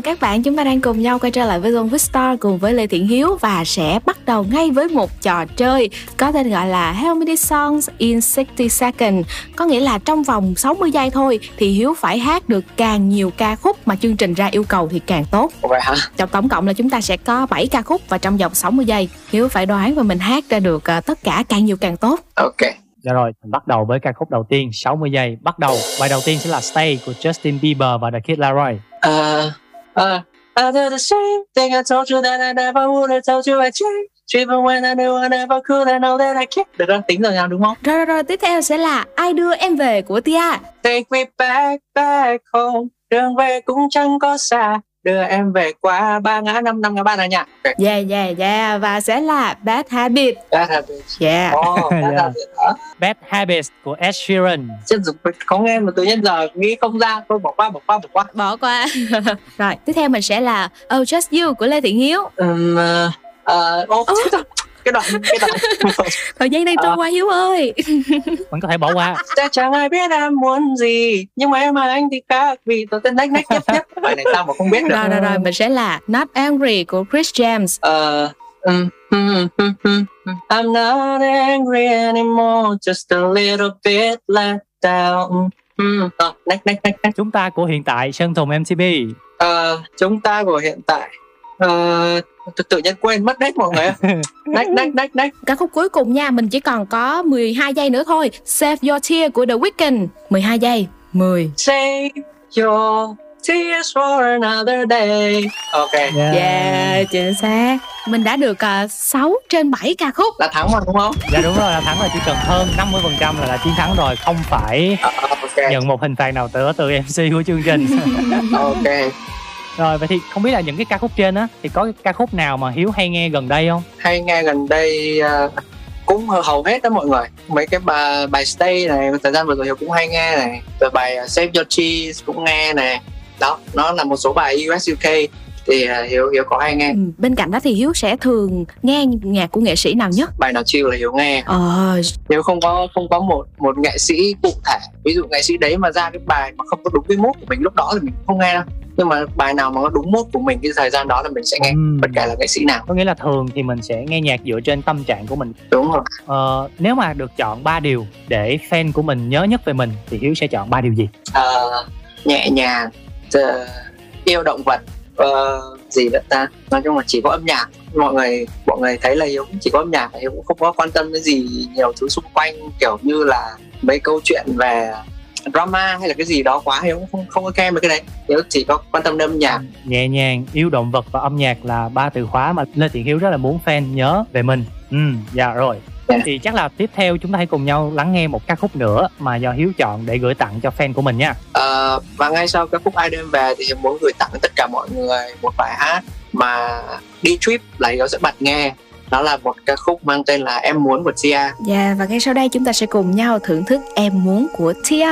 Mừng các bạn. Chúng ta đang cùng nhau quay trở lại với Zone Star cùng với Lê Thiện Hiếu và sẽ bắt đầu ngay với một trò chơi có tên gọi là How many songs in 60 seconds. Có nghĩa là trong vòng 60 giây thôi thì Hiếu phải hát được càng nhiều ca khúc mà chương trình ra yêu cầu thì càng tốt. vậy hả Trong tổng cộng là chúng ta sẽ có 7 ca khúc và trong vòng 60 giây Hiếu phải đoán và mình hát ra được ờ, tất cả càng nhiều càng tốt. ok Dạ rồi, mình bắt đầu với ca khúc đầu tiên 60 giây. Bắt đầu, bài đầu tiên sẽ là Stay của Justin Bieber và The Kid Laroi. Uh, uh, I the same thing I told you that I never would have told you I changed. Even when I knew I never could, I know that I can't. Được rồi, tính rồi nào đúng không? Rồi rồi rồi, tiếp theo sẽ là Ai đưa em về của Tia. Take me back, back home. Đường về cũng chẳng có xa. Đưa em về qua ba ngã năm năm ngã ba nhạc. Okay. Yeah yeah yeah và sẽ là Bad Habit. Bad habit. Yeah. Oh, bad Yeah. habit hả? Bad Habits của Ed Sheeran. Chết rồi, có nghe mà tự nhiên giờ nghĩ không ra. Thôi bỏ qua, bỏ qua, bỏ qua. Bỏ qua. rồi, tiếp theo mình sẽ là Oh Just You của Lê Thiện Hiếu. Um, uh, uh, oh, rồi. Cái đoạn, cái đoạn. Thời gian đang trôi qua Hiếu ơi. Vẫn có thể bỏ qua. Chắc chẳng ai biết em muốn gì Nhưng mà em mà anh thì khác Vì tôi tên nách nách nhấp nhấp Bài này sao mà không biết được rồi rồi rồi, mình sẽ là Not Angry của Chris James. Ờ, um, um, um, um, um. I'm not angry anymore Just a little bit let down Ờ, nách nách nách nách Chúng ta của hiện tại Sơn Tùng MTV. Ờ, Chúng ta của hiện tại Ờ, tự, tự nhiên quên mất đấy mọi người ạ. Nách nách nách nách Ca khúc cuối cùng nha, mình chỉ còn có 12 giây nữa thôi. Save Your Tear của The Weeknd. 12 giây. 10. Save your tears for another day Ok Yeah, chính xác. Mình đã được uh, 6 trên 7 ca khúc. Là thắng mà đúng không? Dạ đúng rồi, là thắng là chỉ cần hơn 50% là đã chiến thắng rồi, không phải ok nhận một hình phạt nào từ từ MC của chương trình. Ok rồi vậy thì không biết là những cái ca khúc trên á thì có cái ca khúc nào mà Hiếu hay nghe gần đây không? hay nghe gần đây uh, cũng hầu- hết đó mọi người. Mấy cái bài bài stay này thời gian vừa rồi Hiếu cũng hay nghe này. Rồi bài à, save your cheese cũng nghe này. Đó nó là một số bài US UK thì à, Hiếu Hiếu có hay nghe. Ừ, Bên cạnh đó thì Hiếu sẽ thường nghe nhạc của nghệ sĩ nào nhất? bài nào chill là Hiếu nghe. Ờ, Hiếu không có không có một một nghệ sĩ cụ thể. Ví dụ nghệ sĩ đấy mà ra cái bài mà không có đúng cái mốt của mình lúc đó thì mình không nghe đâu. Nhưng mà bài nào mà nó đúng mốt của mình cái thời gian đó là mình sẽ nghe bất kể là nghệ sĩ nào. Có nghĩa là thường thì mình sẽ nghe nhạc dựa trên tâm trạng của mình. đúng rồi. Ờ, nếu mà được chọn ba điều để fan của mình nhớ nhất về mình thì Hiếu sẽ chọn ba điều gì? Ờ, nhẹ nhàng ờ, yêu động vật uh, gì nữa ta? Nói chung là chỉ có âm nhạc. Mọi người mọi người thấy là hiếu chỉ có âm nhạc hiếu cũng không có quan tâm đến gì nhiều thứ xung quanh kiểu như là mấy câu chuyện về drama hay là cái gì đó quá hiếu cũng không không có kem về cái đấy. Hiếu chỉ có quan tâm đến âm nhạc. Nhẹ nhàng yêu động vật và âm nhạc là ba từ khóa mà lê thiện hiếu rất là muốn fan nhớ về mình. Ừ dạ rồi thì chắc là tiếp theo chúng ta hãy cùng nhau lắng nghe một ca khúc nữa mà do hiếu chọn để gửi tặng cho fan của mình nha. Ờ, và ngay sau cái khúc ai đêm về thì hiếu muốn gửi tặng tất cả mọi người một bài hát mà đi trip là hiếu sẽ bật nghe. Đó là một ca khúc mang tên là em muốn của Tia. Dạ và ngay sau đây chúng ta sẽ cùng nhau thưởng thức Em Muốn của Tia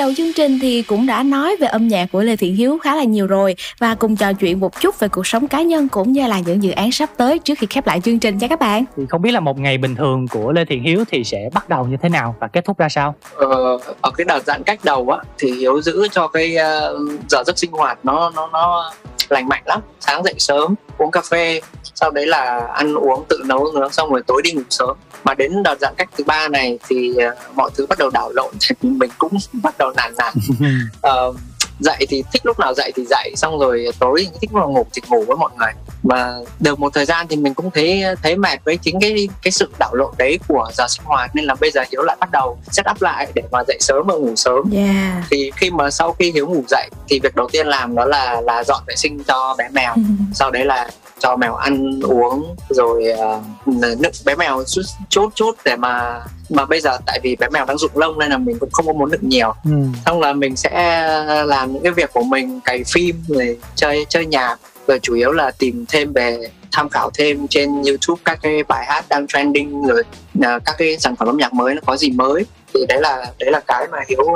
đầu chương trình thì cũng đã nói về âm nhạc của Lê Thiện Hiếu khá là nhiều rồi và cùng trò chuyện một chút về cuộc sống cá nhân cũng như là những dự án sắp tới trước khi khép lại chương trình nha các bạn. thì không biết là một ngày bình thường của lê thiện hiếu thì sẽ bắt đầu như thế nào và kết thúc ra sao ờ, ở cái đợt giãn cách đầu á thì hiếu giữ cho cái ờ, giờ giấc sinh hoạt nó nó nó lành mạnh lắm sáng dậy sớm uống cà phê sau đấy là ăn uống tự nấu nướng xong rồi tối đi ngủ sớm. Mà đến đợt giãn cách thứ ba này thì ờ, mọi thứ bắt đầu đảo lộn. Thì mình cũng bắt đầu nản nản. Ờ, dậy thì thích lúc nào dậy thì dậy xong rồi tối thích lúc nào ngủ thì ngủ với mọi người. Mà được một thời gian thì mình cũng thấy thấy mệt với chính cái cái sự đảo lộn đấy của giờ sinh hoạt. Nên là bây giờ hiếu lại bắt đầu set up lại để mà dậy sớm và ngủ sớm. Yeah. thì khi mà sau khi hiếu ngủ dậy thì việc đầu tiên làm đó là là dọn vệ sinh cho bé mèo. Sau đấy là cho mèo ăn uống rồi uh, nựng bé mèo chút chút chút để mà mà bây giờ tại vì bé mèo đang rụng lông nên là mình cũng không có muốn nựng nhiều. Ừ. xong là mình sẽ làm những cái việc của mình cày phim rồi chơi chơi nhạc. Rồi chủ yếu là tìm thêm về tham khảo thêm trên YouTube các cái bài hát đang trending rồi à, các cái sản phẩm âm nhạc mới nó có gì mới. Thì đấy là đấy là cái mà hiếu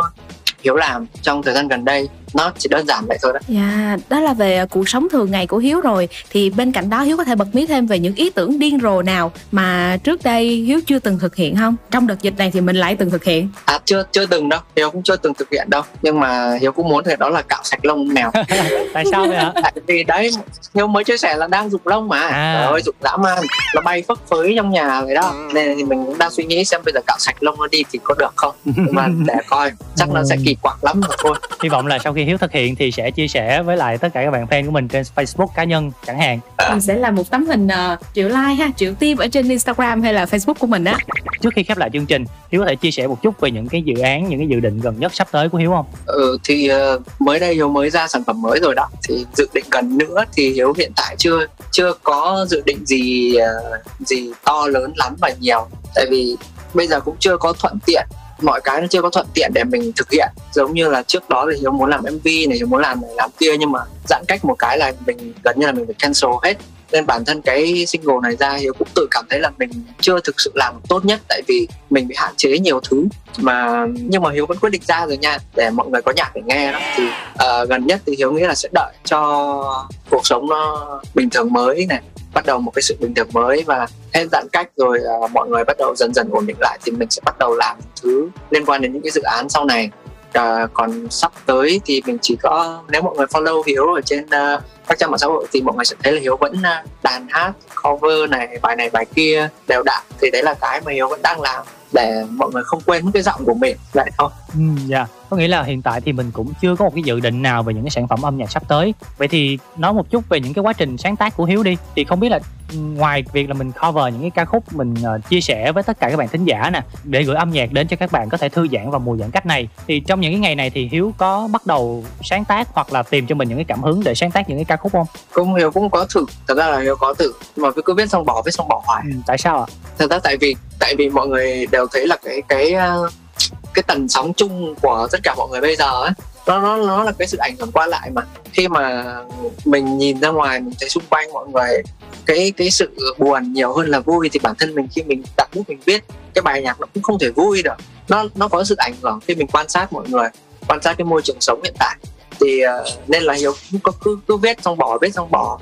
hiếu làm trong thời gian gần đây nó chỉ đơn giản vậy thôi đó. Dạ, đó là về cuộc sống thường ngày của Hiếu rồi. Thì bên cạnh đó Hiếu có thể bật mí thêm về những ý tưởng điên rồ nào Mà trước đây Hiếu chưa từng thực hiện không? Trong đợt dịch này thì mình lại từng thực hiện. À chưa chưa từng đâu. Hiếu cũng chưa từng thực hiện đâu. Nhưng mà hiếu cũng muốn thì đó là cạo sạch lông mèo. Tại sao vậy ạ? Tại vì đấy hiếu mới chia sẻ là đang rụng lông mà. À. trời ơi rụng dã man. Nó bay phấp phới trong nhà vậy đó. Nên thì mình cũng đang suy nghĩ xem bây giờ cạo sạch lông nó đi thì có được không? Nhưng mà để coi chắc nó sẽ kỳ quặc lắm mà thôi. Hy vọng là sau khi hiếu thực hiện thì sẽ chia sẻ với lại tất cả các bạn fan của mình trên facebook cá nhân chẳng hạn. Mình sẽ làm một tấm hình ờ, triệu like ha, triệu tim ở trên Instagram hay là Facebook của mình á. Trước khi khép lại chương trình hiếu có thể chia sẻ một chút về những cái dự án những cái dự định gần nhất sắp tới của hiếu không? Ừ, thì ờ, mới đây hiếu mới ra sản phẩm mới rồi đó. Thì dự định gần nữa thì hiếu hiện tại chưa chưa có dự định gì ờ, gì to lớn lắm và nhiều. Tại vì bây giờ cũng chưa có thuận tiện mọi cái nó chưa có thuận tiện để mình thực hiện. Giống như là trước đó thì hiếu muốn làm mv này hiếu muốn làm này làm kia nhưng mà giãn cách một cái là mình gần như là mình phải cancel hết. Nên bản thân cái single này ra hiếu cũng tự cảm thấy là mình chưa thực sự làm tốt nhất tại vì mình bị hạn chế nhiều thứ. Mà nhưng mà hiếu vẫn quyết định ra rồi nha để mọi người có nhạc để nghe đó. Thì uh, gần nhất thì hiếu nghĩ là sẽ đợi cho cuộc sống nó bình thường mới này bắt đầu một cái sự bình thường mới và hết giãn cách rồi uh, mọi người bắt đầu dần dần ổn định lại thì mình sẽ bắt đầu làm thứ liên quan đến những cái dự án sau này. Uh, còn sắp tới thì mình chỉ có nếu mọi người follow hiếu ở trên uh, các trang mạng xã hội thì mọi người sẽ thấy là hiếu vẫn uh, đàn hát cover này bài này bài kia đều đặn. Thì đấy là cái mà hiếu vẫn đang làm để mọi người không quên mất cái giọng của mình. Vậy thôi. Ừ, dạ có nghĩa là hiện tại thì mình cũng chưa có một cái dự định nào về những cái sản phẩm âm nhạc sắp tới. Vậy thì nói một chút về những cái quá trình sáng tác của hiếu đi. Thì không biết là ừ, ngoài việc là mình cover những cái ca khúc mình ờ, chia sẻ với tất cả các bạn thính giả nè để gửi âm nhạc đến cho các bạn có thể thư giãn vào mùa giãn cách này thì trong những cái ngày này thì hiếu có bắt đầu sáng tác hoặc là tìm cho mình những cái cảm hứng để sáng tác những cái ca khúc không? Cũng hiếu cũng có thử. Thật ra là hiếu có thử. Mà cứ viết xong bỏ viết xong bỏ hoài. Ừ, tại sao ạ? Thật ra tại vì tại vì mọi người đều thấy là cái cái uh, cái tần sóng chung của tất cả mọi người bây giờ ấy nó nó nó là cái sự ảnh hưởng qua lại mà. Khi mà mình nhìn ra ngoài mình thấy xung quanh mọi người cái cái sự buồn nhiều hơn là vui thì bản thân mình khi mình đặt bút mình viết cái bài nhạc nó cũng không thể vui được. Nó nó có sự ảnh hưởng khi mình quan sát mọi người quan sát cái môi trường sống hiện tại. Thì uh, nên là hiếu cũng có cứ cứ viết xong bỏ viết xong bỏ.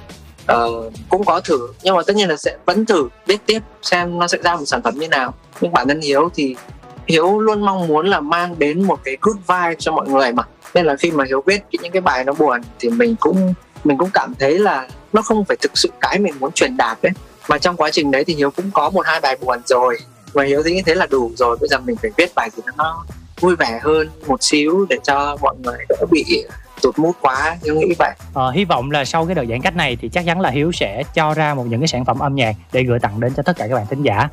Uh, cũng có thử nhưng mà tất nhiên là sẽ vẫn thử viết tiếp xem nó sẽ ra một sản phẩm như nào. Nhưng bản thân hiếu thì hiếu luôn mong muốn là mang đến một cái good vibe cho mọi người mà. Nên là khi mà hiếu viết những cái bài nó buồn thì mình cũng mình cũng cảm thấy là nó không phải thực sự cái mình muốn truyền đạt đấy mà trong quá trình đấy thì hiếu cũng có một hai bài buồn rồi. Và hiếu nghĩ thế là đủ rồi. Bây giờ mình phải viết bài gì nó vui vẻ hơn một xíu để cho mọi người đỡ bị tụt mút quá. Hiếu nghĩ vậy. Ờ, hy vọng là sau cái đợt giãn cách này thì chắc chắn là hiếu sẽ cho ra một những cái sản phẩm âm nhạc để gửi tặng đến cho tất cả các bạn thính giả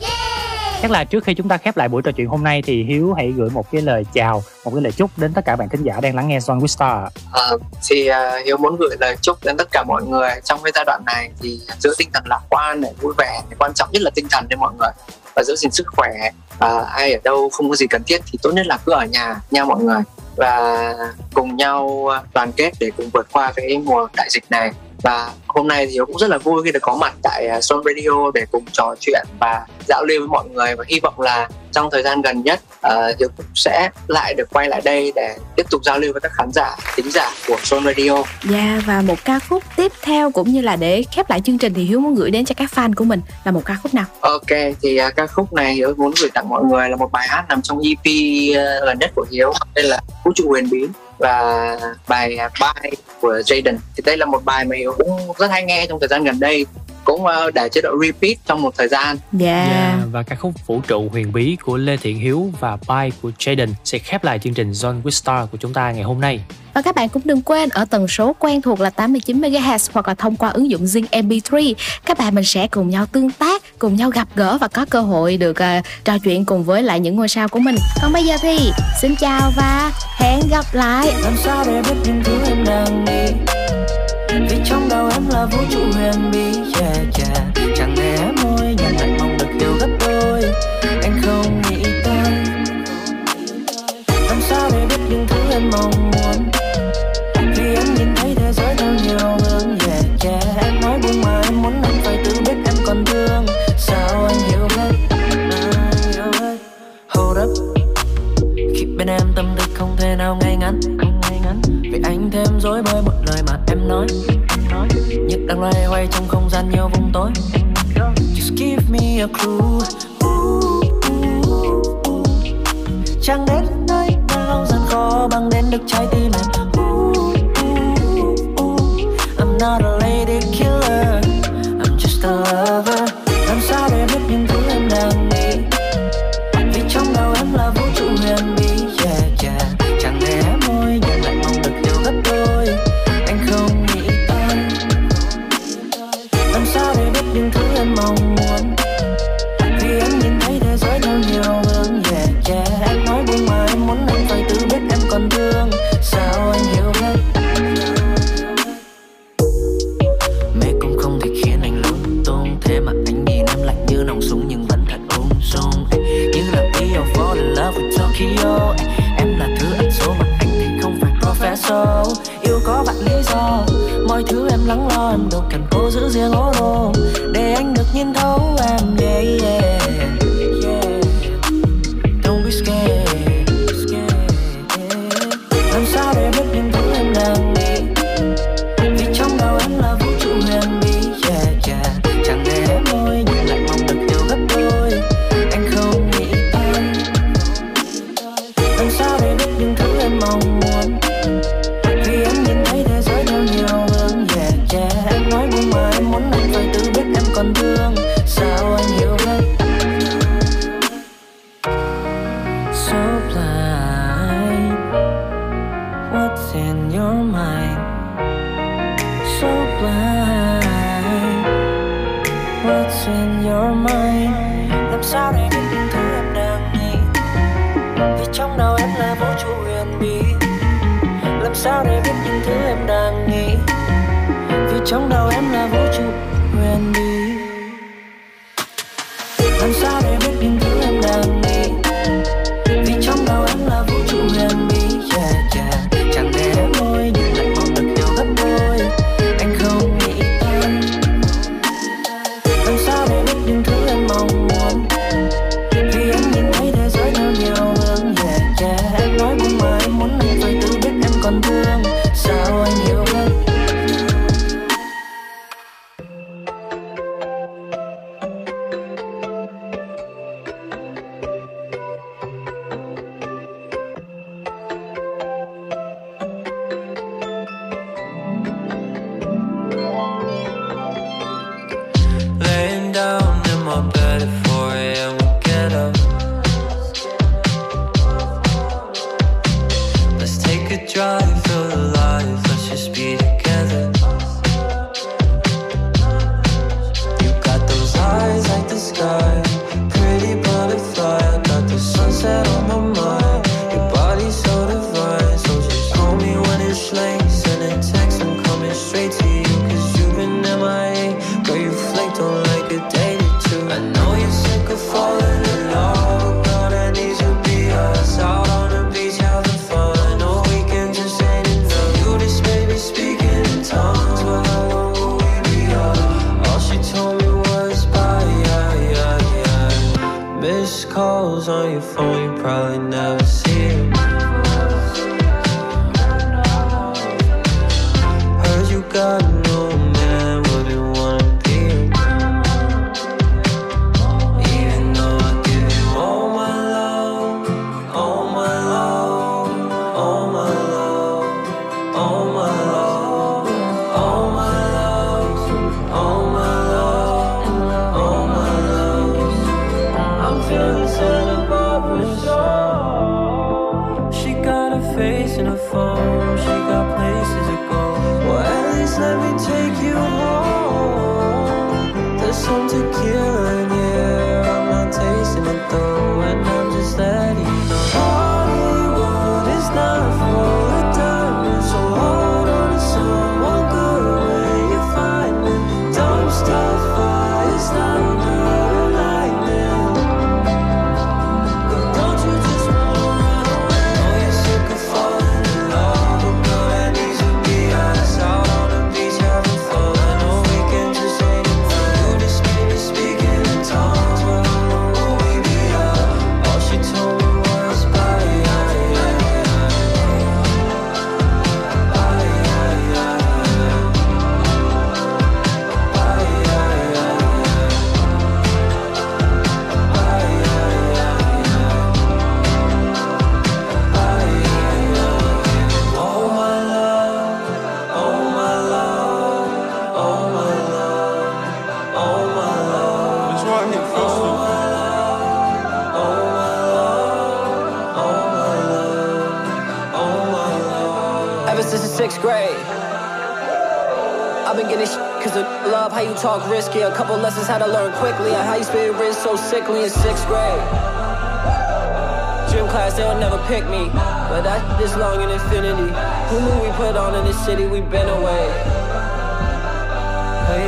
chắc là trước khi chúng ta khép lại buổi trò chuyện hôm nay thì hiếu hãy gửi một cái lời chào một cái lời chúc đến tất cả bạn thính giả đang lắng nghe Swan with Star ờ, thì uh, hiếu muốn gửi lời chúc đến tất cả mọi người trong cái giai đoạn này thì giữ tinh thần lạc quan để vui vẻ này, quan trọng nhất là tinh thần cho mọi người và giữ gìn sức khỏe. À, ai ở đâu không có gì cần thiết thì tốt nhất là cứ ở nhà nha mọi người. Và cùng nhau đoàn kết để cùng vượt qua cái mùa đại dịch này. Và hôm nay thì Hiếu cũng rất là vui khi được có mặt tại uh, Zone Radio để cùng trò chuyện và giao lưu với mọi người và hy vọng là trong thời gian gần nhất uh, Hiếu cũng sẽ lại được quay lại đây để tiếp tục giao lưu với các khán giả, thính giả của Zone Radio. Dạ và một ca khúc tiếp theo cũng như là để khép lại chương trình thì Hiếu muốn gửi đến cho các fan của mình là một ca khúc nào? Ok, thì uh, ca khúc này Hiếu muốn gửi tặng mọi người là một bài hát nằm trong EP uh, gần nhất của Hiếu tên là Vũ trụ huyền bí và bài uh, Bye của Jaden thì đây là một bài mà Hiếu cũng rất hay nghe trong thời gian gần đây cũng ờ, để chế độ repeat trong một thời gian Dạ Yeah, và ca khúc Vũ trụ huyền bí của Lê Thiện Hiếu và Bye của Jaden sẽ khép lại chương trình Zone with Star của chúng ta ngày hôm nay. Và các bạn cũng đừng quên ở tần số quen thuộc là 89 MHz hoặc là thông qua ứng dụng Zing MP3, các bạn mình sẽ cùng nhau tương tác, cùng nhau gặp gỡ và có cơ hội được uh, trò chuyện cùng với lại những ngôi sao của mình. Còn bây giờ thì xin chào và hẹn gặp lại. làm sao để biết những thứ em đang nghĩ vì trong đầu em là vũ trụ huyền bí yeah, yeah. chẳng hề hé môi nhưng lại mong được hiểu gấp đôi. Anh không nghĩ tới làm sao để biết những thứ em mong muốn. Vì em nhìn thấy thế giới theo nhiều hướng yeah, yeah. em nói buông mà em muốn anh phải tự biết em còn thương. Sao anh hiểu hết? À, hiểu hết. Hold up. Khi bên em tâm tư không thể nào ngay ngắn chán vì anh thêm dối bời một lời mà em nói. Nhưng đang loay hoay trong không gian nhiều vùng tối. Just give me a clue. Chẳng đến nơi nào gian khó bằng đến được trái tim em. I'm not a lady killer. I'm just a lover. Phải yêu có bạn lý do, mọi thứ em lắng lo, em đâu cần cố giữ riêng ô đồ để anh được nhìn thấu risky. A couple lessons how to learn quickly on how you spit so sickly in sixth grade. Gym class, they'll never pick me, but that is long in infinity. Who knew we put on in this city? We been away. Hey,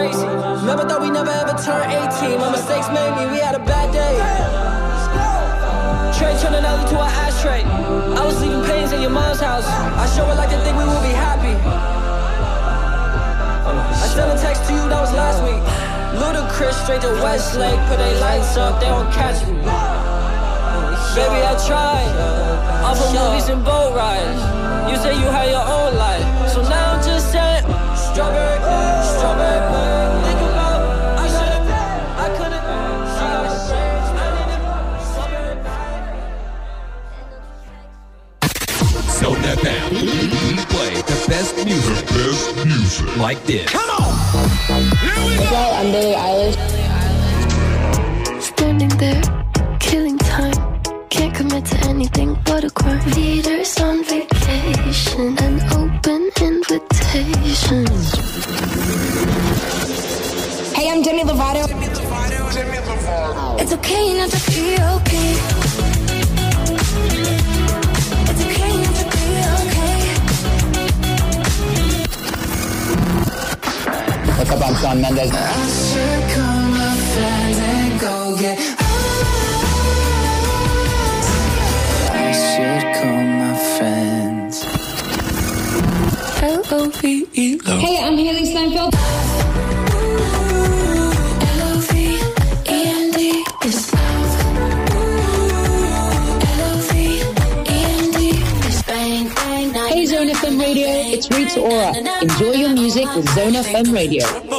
crazy. Never thought we never ever turn 18. My mistakes made me, we had a bad day. Trey turning an to an ashtray. I was leaving pains at your mom's house. I show it like to think we will be happy. I sent a text to you, that was last week. Ludacris straight to Westlake, put they lights up, they don't catch me. Baby, I tried. Off of movies and boat rides. You say you had your own life, so now I'm just saying, strawberry. music. The best music. Like this. Come on! Here we go! Hello, I'm Billy Eilish. Zona Zone FM Radio.